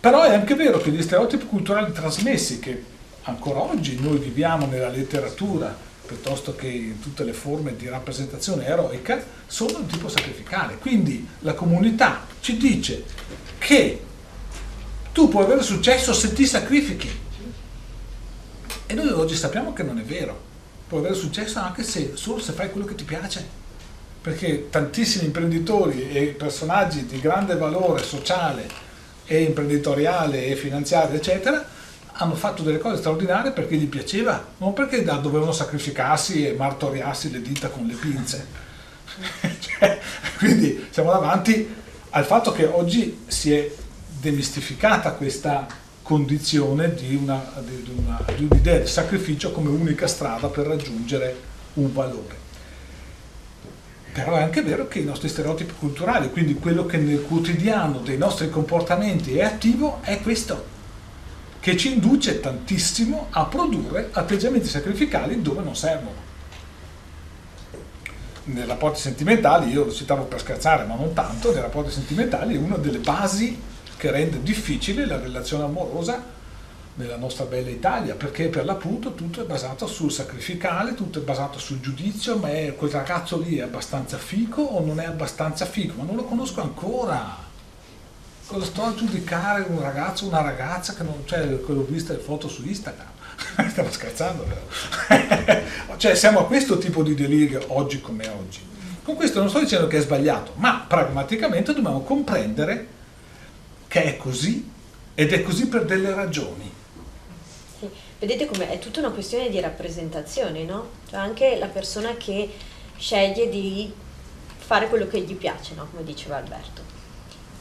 però è anche vero che gli stereotipi culturali trasmessi che ancora oggi noi viviamo nella letteratura piuttosto che in tutte le forme di rappresentazione eroica, sono di tipo sacrificale. Quindi la comunità ci dice che tu puoi avere successo se ti sacrifichi. E noi oggi sappiamo che non è vero può avere successo anche se solo se fai quello che ti piace. Perché tantissimi imprenditori e personaggi di grande valore sociale e imprenditoriale e finanziario eccetera hanno fatto delle cose straordinarie perché gli piaceva non perché dovevano sacrificarsi e martoriarsi le dita con le pinze. [laughs] Cioè, quindi siamo davanti al fatto che oggi si è demistificata questa condizione di, una, di, una, di un'idea di sacrificio come unica strada per raggiungere un valore. Però è anche vero che i nostri stereotipi culturali, quindi quello che nel quotidiano dei nostri comportamenti è attivo, è questo, che ci induce tantissimo a produrre atteggiamenti sacrificali dove non servono. Nei rapporti sentimentali, io lo citavo per scherzare, ma non tanto, nei rapporti sentimentali una delle basi che rende difficile la relazione amorosa nella nostra bella Italia, perché per l'appunto tutto è basato sul sacrificale, tutto è basato sul giudizio, ma è, quel ragazzo lì è abbastanza fico o non è abbastanza fico, ma non lo conosco ancora. Cosa sto a giudicare un ragazzo una ragazza che non, cioè, che ho visto le foto su Instagram? [laughs] Stiamo scherzando, vero? [laughs] cioè siamo a questo tipo di delirio oggi come oggi. Con questo non sto dicendo che è sbagliato, ma pragmaticamente dobbiamo comprendere che è così ed è così per delle ragioni.
Vedete come è tutta una questione di rappresentazione, no? Cioè anche la persona che sceglie di fare quello che gli piace, no? Come diceva Alberto.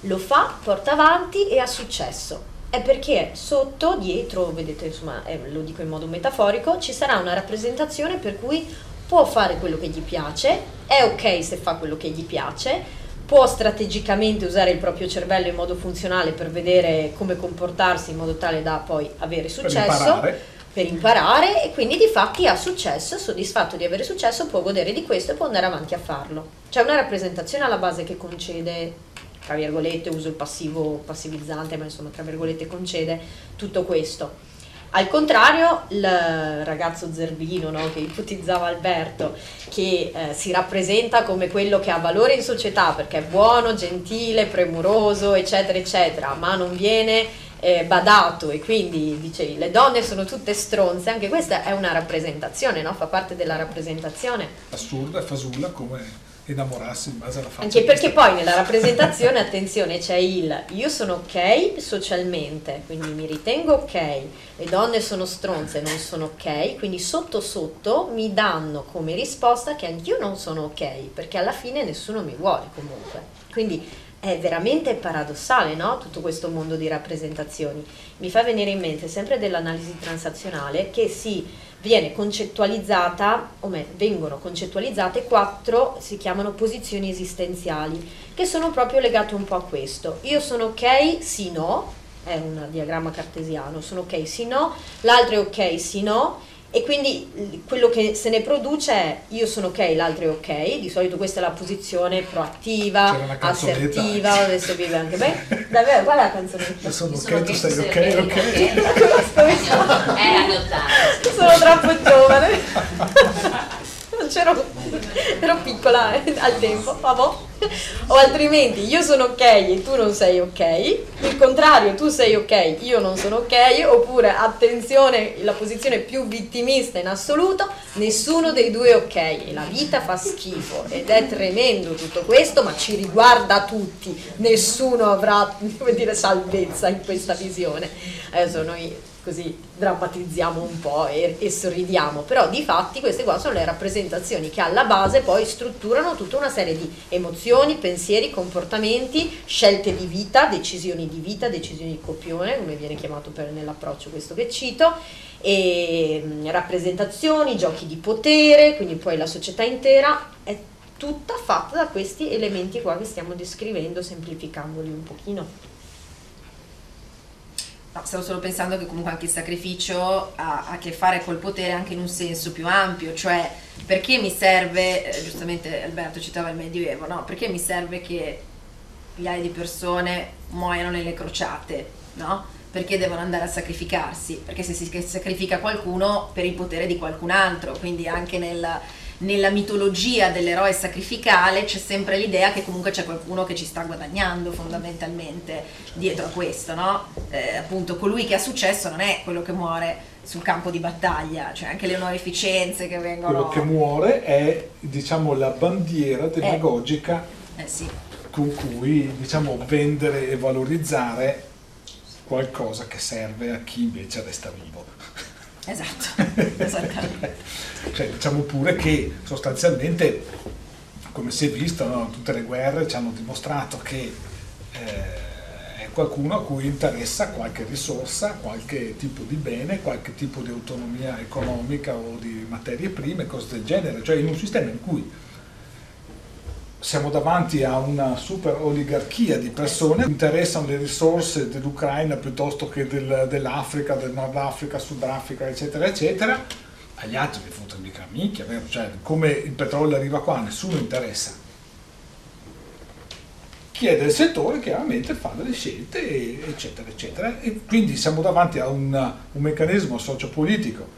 Lo fa, porta avanti e ha successo. È perché sotto, dietro, vedete, insomma, eh, lo dico in modo metaforico, ci sarà una rappresentazione per cui può fare quello che gli piace, è ok se fa quello che gli piace, può strategicamente usare il proprio cervello in modo funzionale per vedere come comportarsi in modo tale da poi avere successo. Per imparare. Per imparare e quindi di fatti ha successo, soddisfatto di avere successo, può godere di questo e può andare avanti a farlo. C'è una rappresentazione alla base che concede, tra virgolette, uso il passivo passivizzante, ma insomma tra virgolette concede tutto questo. Al contrario, il ragazzo zerbino no, che ipotizzava Alberto, che eh, si rappresenta come quello che ha valore in società perché è buono, gentile, premuroso, eccetera, eccetera, ma non viene eh, badato e quindi dice le donne sono tutte stronze, anche questa è una rappresentazione, no? fa parte della rappresentazione.
Assurda fasulla come innamorarsi in base alla faccia.
Anche perché poi nella rappresentazione, [laughs] attenzione, c'è il io sono ok socialmente, quindi mi ritengo ok, le donne sono stronze, non sono ok, quindi sotto sotto mi danno come risposta che anch'io non sono ok, perché alla fine nessuno mi vuole comunque. Quindi è veramente paradossale, no? Tutto questo mondo di rappresentazioni. Mi fa venire in mente sempre dell'analisi transazionale che si viene concettualizzata, o meglio, vengono concettualizzate quattro, si chiamano posizioni esistenziali, che sono proprio legate un po' a questo. Io sono ok, sì, no, è un diagramma cartesiano, sono ok, sì, no, l'altro è ok, sì, no, e quindi quello che se ne produce è io sono ok, l'altro è ok, di solito questa è la posizione proattiva, assertiva, adesso vive anche bene. Davvero, qual è la canzonetta?
Io sono ok, tu sei ok, ok. [laughs]
È adottato. Sono troppo giovane. [laughs] [laughs] c'ero, ero piccola eh, al tempo, vabbè. O altrimenti io sono ok e tu non sei ok, il contrario, tu sei ok, io non sono ok, oppure attenzione, la posizione più vittimista in assoluto, nessuno dei due è ok e la vita fa schifo ed è tremendo tutto questo, ma ci riguarda tutti, nessuno avrà, [laughs] come dire, salvezza in questa visione. Adesso noi così drammatizziamo un po' e, e, sorridiamo, però di fatti queste qua sono le rappresentazioni che alla base poi strutturano tutta una serie di emozioni, pensieri, comportamenti, scelte di vita, decisioni di vita, decisioni di copione, come viene chiamato per, nell'approccio questo che cito, e mh, rappresentazioni, giochi di potere, quindi poi la società intera è tutta fatta da questi elementi qua che stiamo descrivendo, semplificandoli un pochino.
No, stavo solo pensando che comunque anche il sacrificio ha, a che fare col potere anche in un senso più ampio, cioè perché mi serve, eh, giustamente Alberto citava il Medioevo, no? perché mi serve che migliaia di persone muoiano nelle crociate, no? Perché devono andare a sacrificarsi? Perché se si sacrifica qualcuno per il potere di qualcun altro, quindi anche nel nella mitologia dell'eroe sacrificale c'è sempre l'idea che comunque c'è qualcuno che ci sta guadagnando fondamentalmente dietro a questo, no? Eh, appunto colui che ha successo non è quello che muore sul campo di battaglia, cioè anche le onorificenze che vengono...
Quello che muore è diciamo la bandiera eh. demagogica
eh, eh sì.
con cui diciamo vendere e valorizzare qualcosa che serve a chi invece resta vivo.
Esatto, [laughs] esattamente.
cioè, diciamo pure che sostanzialmente, come si è visto, no, tutte le guerre ci hanno dimostrato che eh, è qualcuno a cui interessa qualche risorsa, qualche tipo di bene, qualche tipo di autonomia economica o di materie prime, cose del genere, cioè in un sistema in cui siamo davanti a una super oligarchia di persone che interessano le risorse dell'Ucraina piuttosto che del, dell'Africa, del Nord Africa, Sud Africa, eccetera, eccetera, agli altri mi fotono mica minchia? Cioè, come il petrolio arriva qua, nessuno interessa. Chi è del settore chiaramente fa delle scelte, eccetera, eccetera. E quindi siamo davanti a un, un meccanismo sociopolitico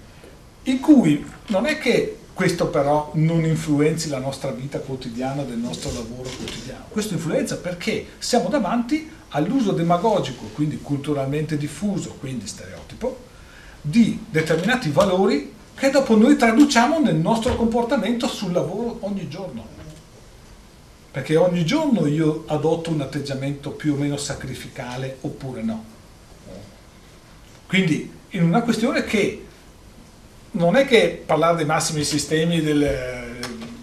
in cui non è che questo però non influenzi la nostra vita quotidiana, del nostro lavoro quotidiano. Questo influenza perché siamo davanti all'uso demagogico, quindi culturalmente diffuso, quindi stereotipo, di determinati valori che dopo noi traduciamo nel nostro comportamento sul lavoro ogni giorno. Perché ogni giorno io adotto un atteggiamento più o meno sacrificale oppure no. Quindi in una questione che non è che parlare dei massimi sistemi del,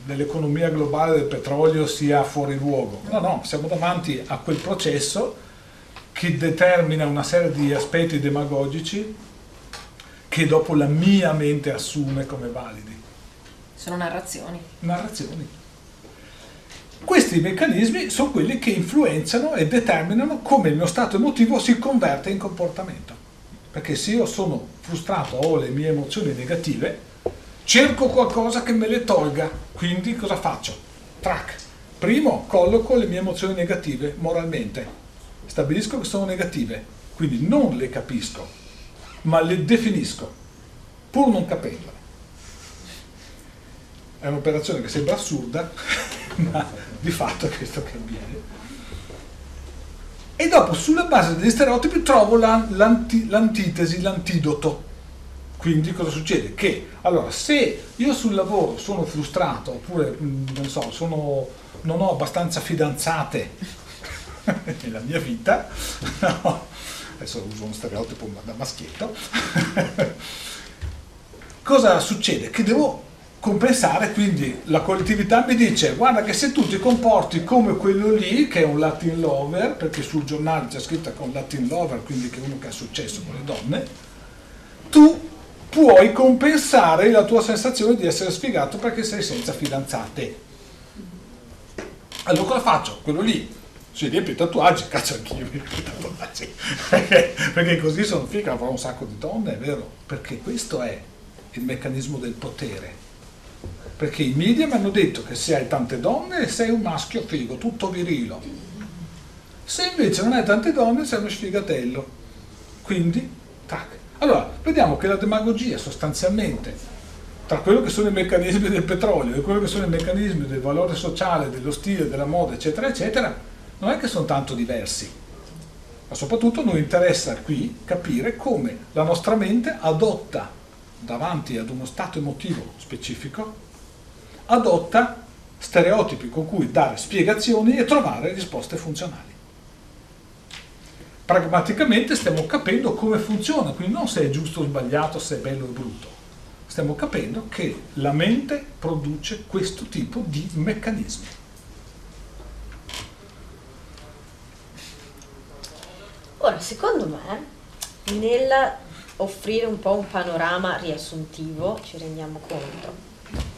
dell'economia globale del petrolio sia fuori luogo, no, no, siamo davanti a quel processo che determina una serie di aspetti demagogici che dopo la mia mente assume come validi.
Sono narrazioni.
Narrazioni. Questi meccanismi sono quelli che influenzano e determinano come il mio stato emotivo si converte in comportamento. Perché se io sono frustrato, ho le mie emozioni negative, cerco qualcosa che me le tolga. Quindi cosa faccio? Track. Primo, colloco le mie emozioni negative moralmente. Stabilisco che sono negative, quindi non le capisco, ma le definisco, pur non capendole. È un'operazione che sembra assurda, [laughs] ma di fatto è questo che avviene e dopo sulla base degli stereotipi trovo la, l'anti, l'antitesi, l'antidoto. Quindi cosa succede? Che allora se io sul lavoro sono frustrato oppure non so, sono, non ho abbastanza fidanzate [laughs] nella mia vita, [laughs] no, adesso uso uno stereotipo da maschietto, [laughs] cosa succede? Che devo compensare, quindi la collettività mi dice guarda che se tu ti comporti come quello lì, che è un Latin lover, perché sul giornale c'è è un Latin lover, quindi che è uno che ha successo con le donne, tu puoi compensare la tua sensazione di essere sfigato perché sei senza fidanzate. Allora cosa faccio? Quello lì si riempie i tatuaggi, [laughs] cazzo anch'io mi riempio i tatuaggi, [laughs] perché così sono figa, avrò un sacco di donne, è vero? Perché questo è il meccanismo del potere. Perché i media mi hanno detto che se hai tante donne sei un maschio figo, tutto virilo. Se invece non hai tante donne sei uno sfigatello. Quindi, tac. Allora, vediamo che la demagogia sostanzialmente tra quello che sono i meccanismi del petrolio e quello che sono i meccanismi del valore sociale, dello stile, della moda, eccetera, eccetera, non è che sono tanto diversi. Ma soprattutto noi interessa qui capire come la nostra mente adotta davanti ad uno stato emotivo specifico adotta stereotipi con cui dare spiegazioni e trovare risposte funzionali. Pragmaticamente stiamo capendo come funziona, quindi non se è giusto o sbagliato, se è bello o brutto. Stiamo capendo che la mente produce questo tipo di meccanismi.
Ora, secondo me, nel offrire un po' un panorama riassuntivo, ci rendiamo conto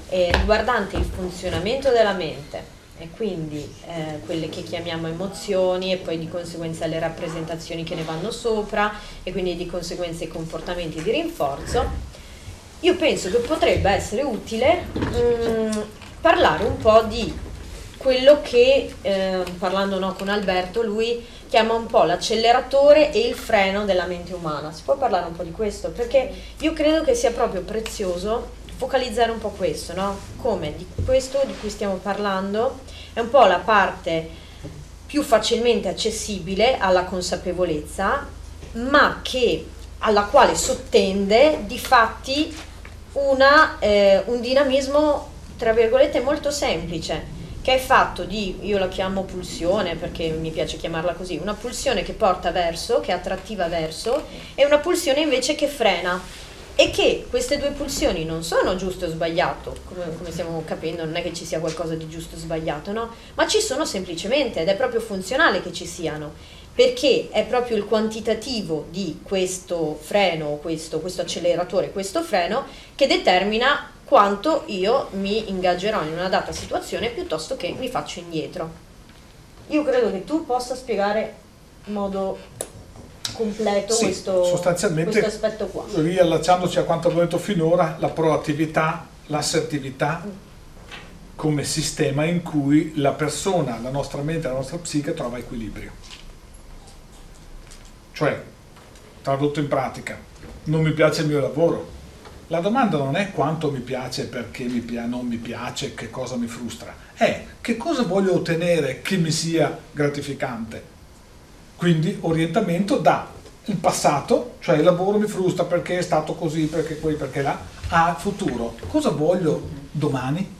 eh, riguardante il funzionamento della mente e quindi eh, quelle che chiamiamo emozioni e poi di conseguenza le rappresentazioni che ne vanno sopra e quindi di conseguenza i comportamenti di rinforzo, io penso che potrebbe essere utile mh, mm, parlare un po' di quello che, eh, parlando no, con Alberto, lui chiama un po' l'acceleratore e il freno della mente umana. Si può parlare un po' di questo? Perché io credo che sia proprio prezioso focalizzare un po' questo, no? Come di questo di cui stiamo parlando è un po' la parte più facilmente accessibile alla consapevolezza, ma che, alla quale sottende di fatti una, eh, un dinamismo, tra virgolette, molto semplice, che è fatto di, io la chiamo pulsione perché mi piace chiamarla così, una pulsione che porta verso, che è attrattiva verso, e una pulsione invece che frena e che queste due pulsioni non sono giusto o sbagliato, come, come, stiamo capendo, non è che ci sia qualcosa di giusto o sbagliato, no? Ma ci sono semplicemente ed è proprio funzionale che ci siano, perché è proprio il quantitativo di questo freno, questo, questo acceleratore, questo freno, che determina quanto io mi ingaggerò in una data situazione piuttosto che mi faccio indietro. Io credo che tu possa spiegare in modo completo sì, questo, sostanzialmente, questo aspetto qua.
Riallacciandoci a quanto abbiamo detto finora, la proattività, l'assertività mm. come sistema in cui la persona, la nostra mente, la nostra psiche trova equilibrio. Cioè, tradotto in pratica, non mi piace il mio lavoro. La domanda non è quanto mi piace, perché mi pi- non mi piace, che cosa mi frustra, è che cosa voglio ottenere che mi sia gratificante quindi orientamento da il passato, cioè il lavoro mi frustra perché è stato così, perché qui, perché là, a futuro. Cosa voglio domani?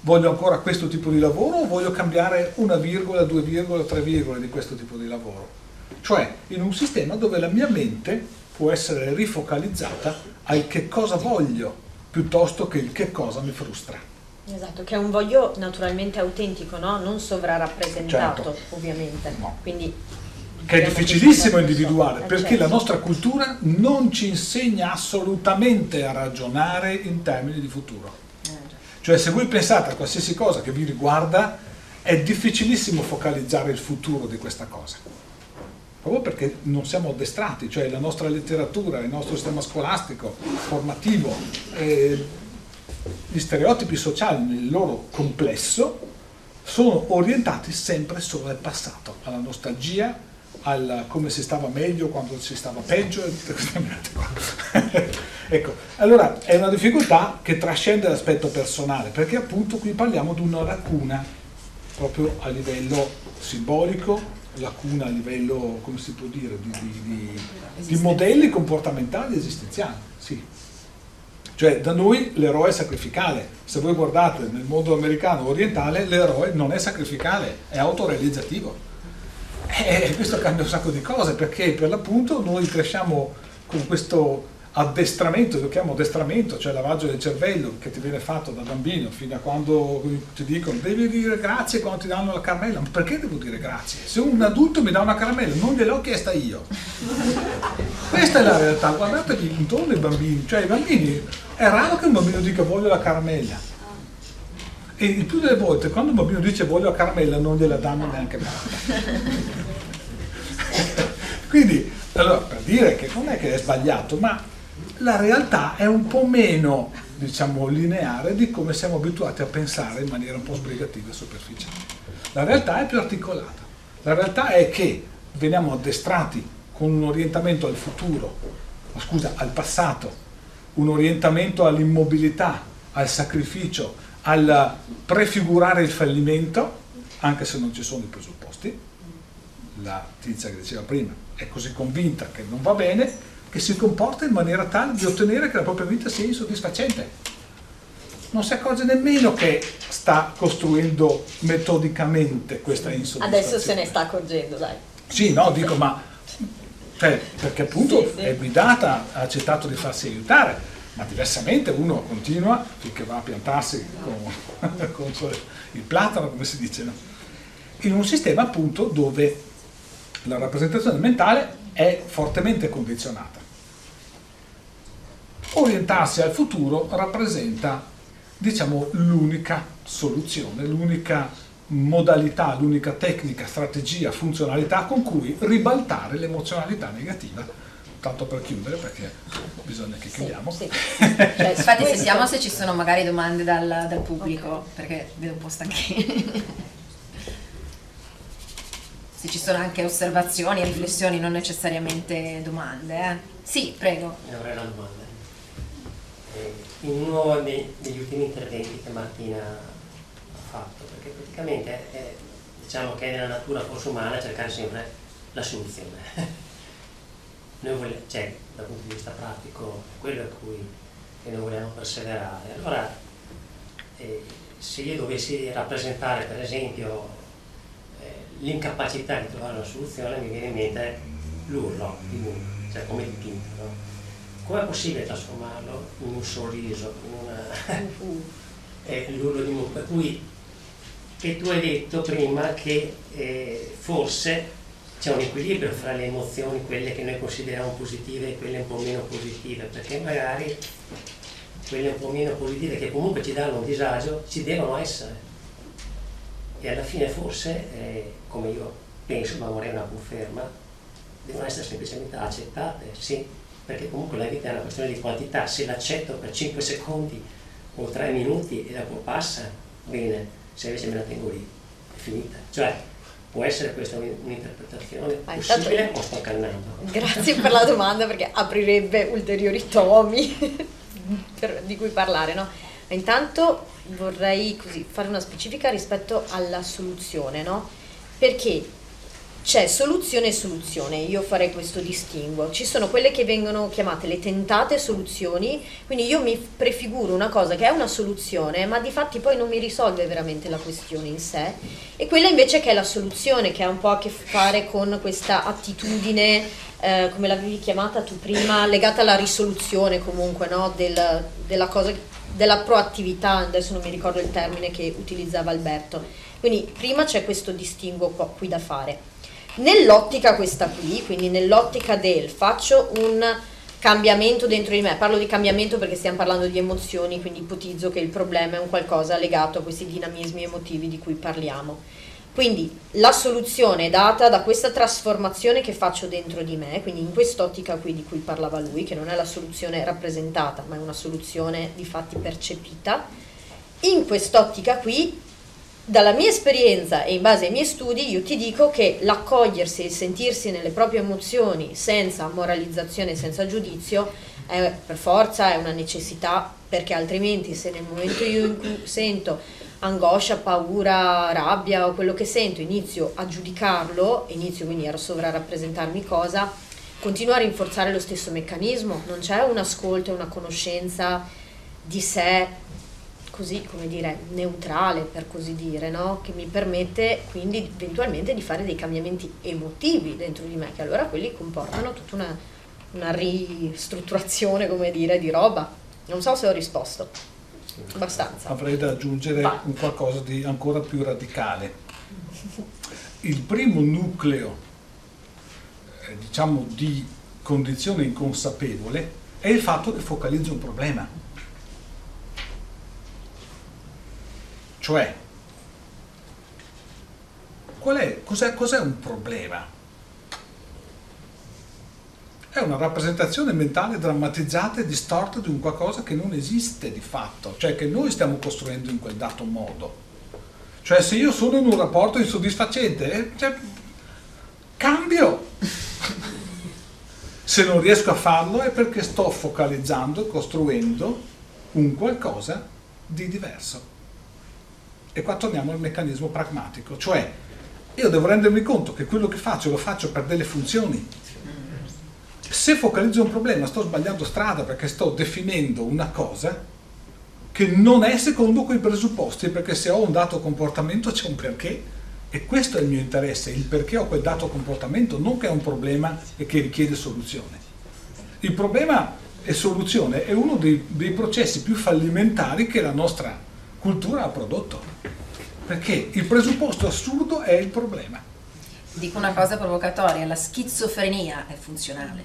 Voglio ancora questo tipo di lavoro o voglio cambiare una virgola, due virgole, tre virgole di questo tipo di lavoro? Cioè in un sistema dove la mia mente può essere rifocalizzata al che cosa voglio piuttosto che il che cosa mi frustra.
Esatto, che è un voglio naturalmente autentico, no? non sovrarappresentato certo. ovviamente. No. Quindi
che è difficilissimo individuare perché la nostra cultura non ci insegna assolutamente a ragionare in termini di futuro. Cioè se voi pensate a qualsiasi cosa che vi riguarda è difficilissimo focalizzare il futuro di questa cosa. Proprio perché non siamo addestrati, cioè la nostra letteratura, il nostro sistema scolastico, formativo, eh, gli stereotipi sociali nel loro complesso sono orientati sempre solo al passato, alla nostalgia, al come si stava meglio quando si stava peggio e tutte queste qua. [laughs] ecco, allora è una difficoltà che trascende l'aspetto personale, perché appunto qui parliamo di una lacuna proprio a livello simbolico, lacuna a livello, come si può dire, di, di, di, di modelli comportamentali esistenziali, sì. Cioè da noi l'eroe è sacrificale, se voi guardate nel mondo americano orientale l'eroe non è sacrificale, è autorealizzativo. E questo cambia un sacco di cose perché per l'appunto noi cresciamo con questo addestramento, lo chiamo addestramento, cioè lavaggio del cervello che ti viene fatto da bambino fino a quando ti dicono devi dire grazie quando ti danno la caramella, ma perché devo dire grazie? Se un adulto mi dà una caramella non gliel'ho chiesta io. Questa è la realtà, guardatevi intorno ai bambini, cioè i bambini è raro che un bambino dica voglio la caramella. E il più delle volte quando un bambino dice voglio la caramella non gliela danno neanche mai. [laughs] Quindi, allora, per dire che non è che è sbagliato, ma la realtà è un po' meno, diciamo, lineare di come siamo abituati a pensare in maniera un po' sbrigativa e superficiale. La realtà è più articolata. La realtà è che veniamo addestrati con un orientamento al futuro, scusa, al passato, un orientamento all'immobilità, al sacrificio, al prefigurare il fallimento, anche se non ci sono i presupposti. La tizia che diceva prima è così convinta che non va bene che si comporta in maniera tale di ottenere che la propria vita sia insoddisfacente. Non si accorge nemmeno che sta costruendo metodicamente questa insoddisfazione.
Adesso se ne sta accorgendo, dai.
Sì, no, dico, ma cioè, perché appunto sì, sì. è guidata, ha accettato di farsi aiutare, ma diversamente uno continua finché va a piantarsi con, [laughs] con il platano, come si dice, no? in un sistema appunto dove la rappresentazione mentale è fortemente condizionata. Orientarsi al futuro rappresenta, diciamo, l'unica soluzione, l'unica modalità, l'unica tecnica, strategia, funzionalità con cui ribaltare l'emozionalità negativa. Tanto per chiudere, perché bisogna che chiudiamo. Sì, sì. [laughs]
Cioè, infatti sentiamo se ci sono magari domande dal, dal pubblico, okay. perché vedo un po' stanchi. [laughs] se ci sono anche osservazioni, riflessioni, non necessariamente domande. Eh. Sì, prego.
Ne avrei una domanda. Eh, in uno degli ultimi interventi che Martina ha fatto, perché praticamente è, diciamo che è nella natura forse umana cercare sempre la soluzione. [laughs] noi vogliamo, cioè, dal punto di vista pratico, quello a cui noi vogliamo perseverare. Allora, eh, se io dovessi rappresentare per esempio l'incapacità di trovare una soluzione mi viene in mente l'urlo di Moon, cioè come dipinto. No? Com'è possibile trasformarlo in un sorriso, in una... [laughs] eh, l'urlo di Moon? Per cui che tu hai detto prima che eh, forse c'è un equilibrio fra le emozioni, quelle che noi consideriamo positive e quelle un po' meno positive, perché magari quelle un po' meno positive che comunque ci danno un disagio ci devono essere e alla fine forse, eh, come io penso, ma vorrei una conferma, devono essere semplicemente accettate, sì, perché comunque la vita è una questione di quantità, se l'accetto per 5 secondi o 3 minuti e dopo passa, bene, se invece me la tengo lì, è finita. Cioè, può essere questa un'interpretazione possibile intanto, o sto cannando?
Grazie per la domanda perché aprirebbe ulteriori tomi [laughs] per, di cui parlare, no? Intanto vorrei così, fare una specifica rispetto alla soluzione, no? Perché c'è soluzione e soluzione, io farei questo distinguo. Ci sono quelle che vengono chiamate le tentate soluzioni, quindi io mi prefiguro una cosa che è una soluzione, ma di fatti poi non mi risolve veramente la questione in sé, e quella invece che è la soluzione, che ha un po' a che fare con questa attitudine, eh, come l'avevi chiamata tu prima, legata alla risoluzione comunque, no? Del, della cosa della proattività, adesso non mi ricordo il termine che utilizzava Alberto. Quindi prima c'è questo distinguo qui da fare. Nell'ottica questa qui, quindi nell'ottica del faccio un cambiamento dentro di me, parlo di cambiamento perché stiamo parlando di emozioni, quindi ipotizzo che il problema è un qualcosa legato a questi dinamismi emotivi di cui parliamo quindi la soluzione è data da questa trasformazione che faccio dentro di me, quindi in quest'ottica qui di cui parlava lui, che non è la soluzione rappresentata, ma è una soluzione di fatti percepita. In quest'ottica qui, dalla mia esperienza e in base ai miei studi, io ti dico che l'accogliersi e sentirsi nelle proprie emozioni senza moralizzazione, senza giudizio, è per forza è una necessità, perché altrimenti se nel momento io in cui sento angoscia, paura, rabbia o quello che sento, inizio a giudicarlo, inizio quindi a sovrarappresentarmi cosa, continua a rinforzare lo stesso meccanismo, non c'è un ascolto e una conoscenza di sé così, come dire, neutrale per così dire, no? che mi permette quindi eventualmente di fare dei cambiamenti emotivi dentro di me, che allora quelli comportano tutta una, una ristrutturazione, come dire, di roba. Non so se ho risposto. Abbastanza.
Avrei da aggiungere
Va.
un qualcosa di ancora più radicale. Il primo nucleo, eh, diciamo, di condizione inconsapevole è il fatto che focalizzo un problema. Cioè, cos'è, cos'è un problema? È una rappresentazione mentale drammatizzata e distorta di un qualcosa che non esiste di fatto, cioè che noi stiamo costruendo in quel dato modo. Cioè se io sono in un rapporto insoddisfacente, eh, cioè, cambio. [laughs] se non riesco a farlo è perché sto focalizzando, costruendo un qualcosa di diverso. E qua torniamo al meccanismo pragmatico, cioè io devo rendermi conto che quello che faccio lo faccio per delle funzioni. Se focalizzo un problema sto sbagliando strada perché sto definendo una cosa che non è secondo quei presupposti, perché se ho un dato comportamento c'è un perché e questo è il mio interesse, il perché ho quel dato comportamento, non che è un problema e che richiede soluzione. Il problema e soluzione è uno dei, dei processi più fallimentari che la nostra cultura ha prodotto, perché il presupposto assurdo è il problema.
Dico una cosa provocatoria, la schizofrenia è funzionale,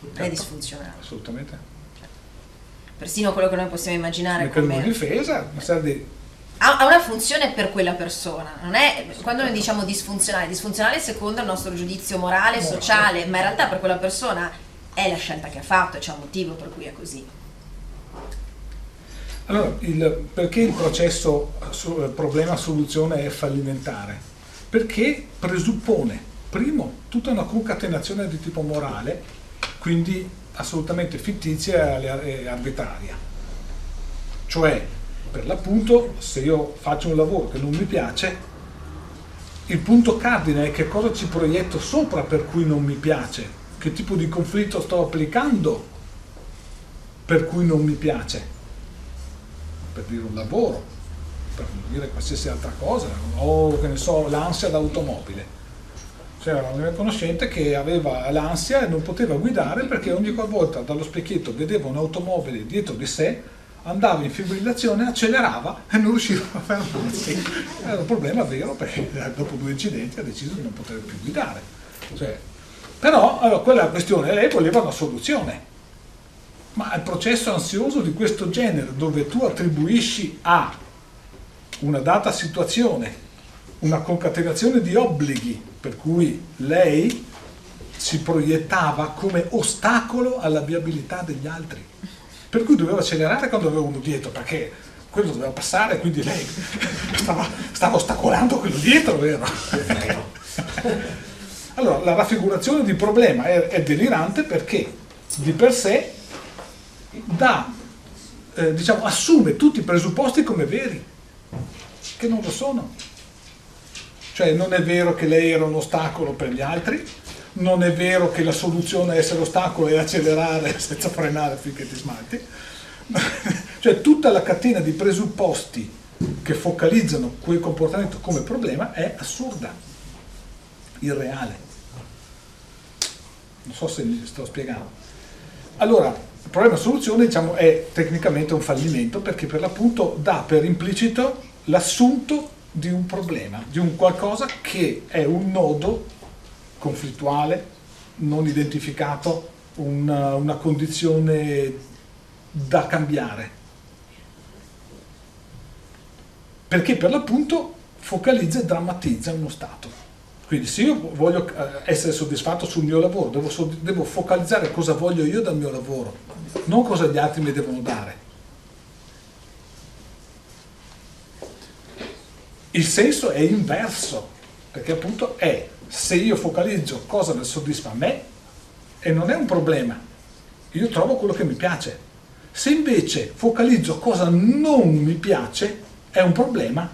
non è
Certo.
disfunzionale.
Assolutamente.
Persino quello che noi possiamo immaginare come...
difesa, una serie di
Ha una funzione per quella persona, non è quando noi diciamo disfunzionale, disfunzionale secondo il nostro giudizio morale,
Morale.
sociale, ma in realtà per quella persona è la scelta che ha fatto c'è un motivo per cui è così.
Allora, il- perché il processo su- eh, problema-soluzione è fallimentare? Perché presuppone, primo, tutta una concatenazione di tipo morale, quindi assolutamente fittizia e arbitraria. Cioè, per l'appunto, se io faccio un lavoro che non mi piace, il punto cardine è che cosa ci proietto sopra per cui non mi piace, che tipo di conflitto sto applicando per cui non mi piace per dire un lavoro, per dire qualsiasi altra cosa, o che ne so, l'ansia d'automobile. C'era una mia conoscente che aveva l'ansia e non poteva guidare perché ogni volta dallo specchietto vedeva un'automobile dietro di sé, andava in fibrillazione, accelerava e non riusciva a fermarsi. Era un problema vero perché [laughs] dopo due incidenti ha deciso di non poter più guidare. Cioè, però allora, quella questione, lei voleva una soluzione. Ma il processo ansioso di questo genere, dove tu attribuisci a una data situazione una concatenazione di obblighi, per cui lei si proiettava come ostacolo alla viabilità degli altri, per cui doveva accelerare quando aveva uno dietro, perché quello doveva passare, quindi lei [laughs] stava, stava ostacolando quello dietro, vero? Allora, la raffigurazione di problema è, è delirante perché di per sé dà, eh, diciamo, assume tutti i presupposti come veri, che non lo sono. Cioè non è vero che lei era un ostacolo per gli altri, non è vero che la soluzione a essere ostacolo è accelerare [laughs] senza frenare finché ti smalti. [laughs] cioè tutta la catena di presupposti che focalizzano quel comportamento come problema è assurda, irreale. Non so se sto spiegando. Allora, il problema soluzione diciamo, è tecnicamente un fallimento perché per l'appunto dà per implicito l'assunto di un problema, di un qualcosa che è un nodo conflittuale, non identificato, una, una condizione da cambiare. Perché per l'appunto focalizza e drammatizza uno stato. Quindi se io voglio eh, essere soddisfatto sul mio lavoro, devo, devo focalizzare cosa voglio io dal mio lavoro, non cosa gli altri mi devono dare. Il senso è inverso, perché appunto è se io focalizzo cosa mi soddisfa a me e non è un problema, io trovo quello che mi piace. Se invece focalizzo cosa non mi piace, è un problema,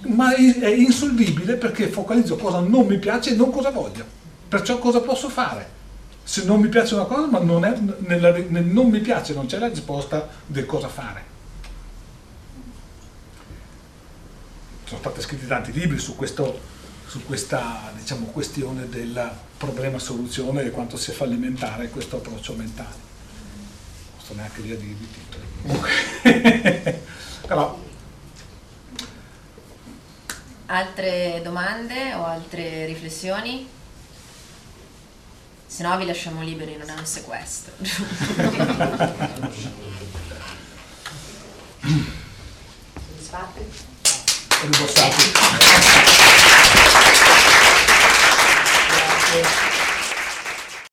ma è insolvibile perché focalizzo cosa non mi piace e non cosa voglio. Perciò cosa posso fare? Se non mi piace una cosa, ma non è, nella, nel non mi piace non c'è la risposta del cosa fare. Sono stati scritti tanti libri su, questo, su questa diciamo, questione del problema-soluzione e quanto sia fallimentare questo approccio mentale. Non sto neanche lì a dire i titoli. Però
Altre domande o altre riflessioni? Se no vi lasciamo liberi, non è un sequestro.
Soddisfatti?
ribossati.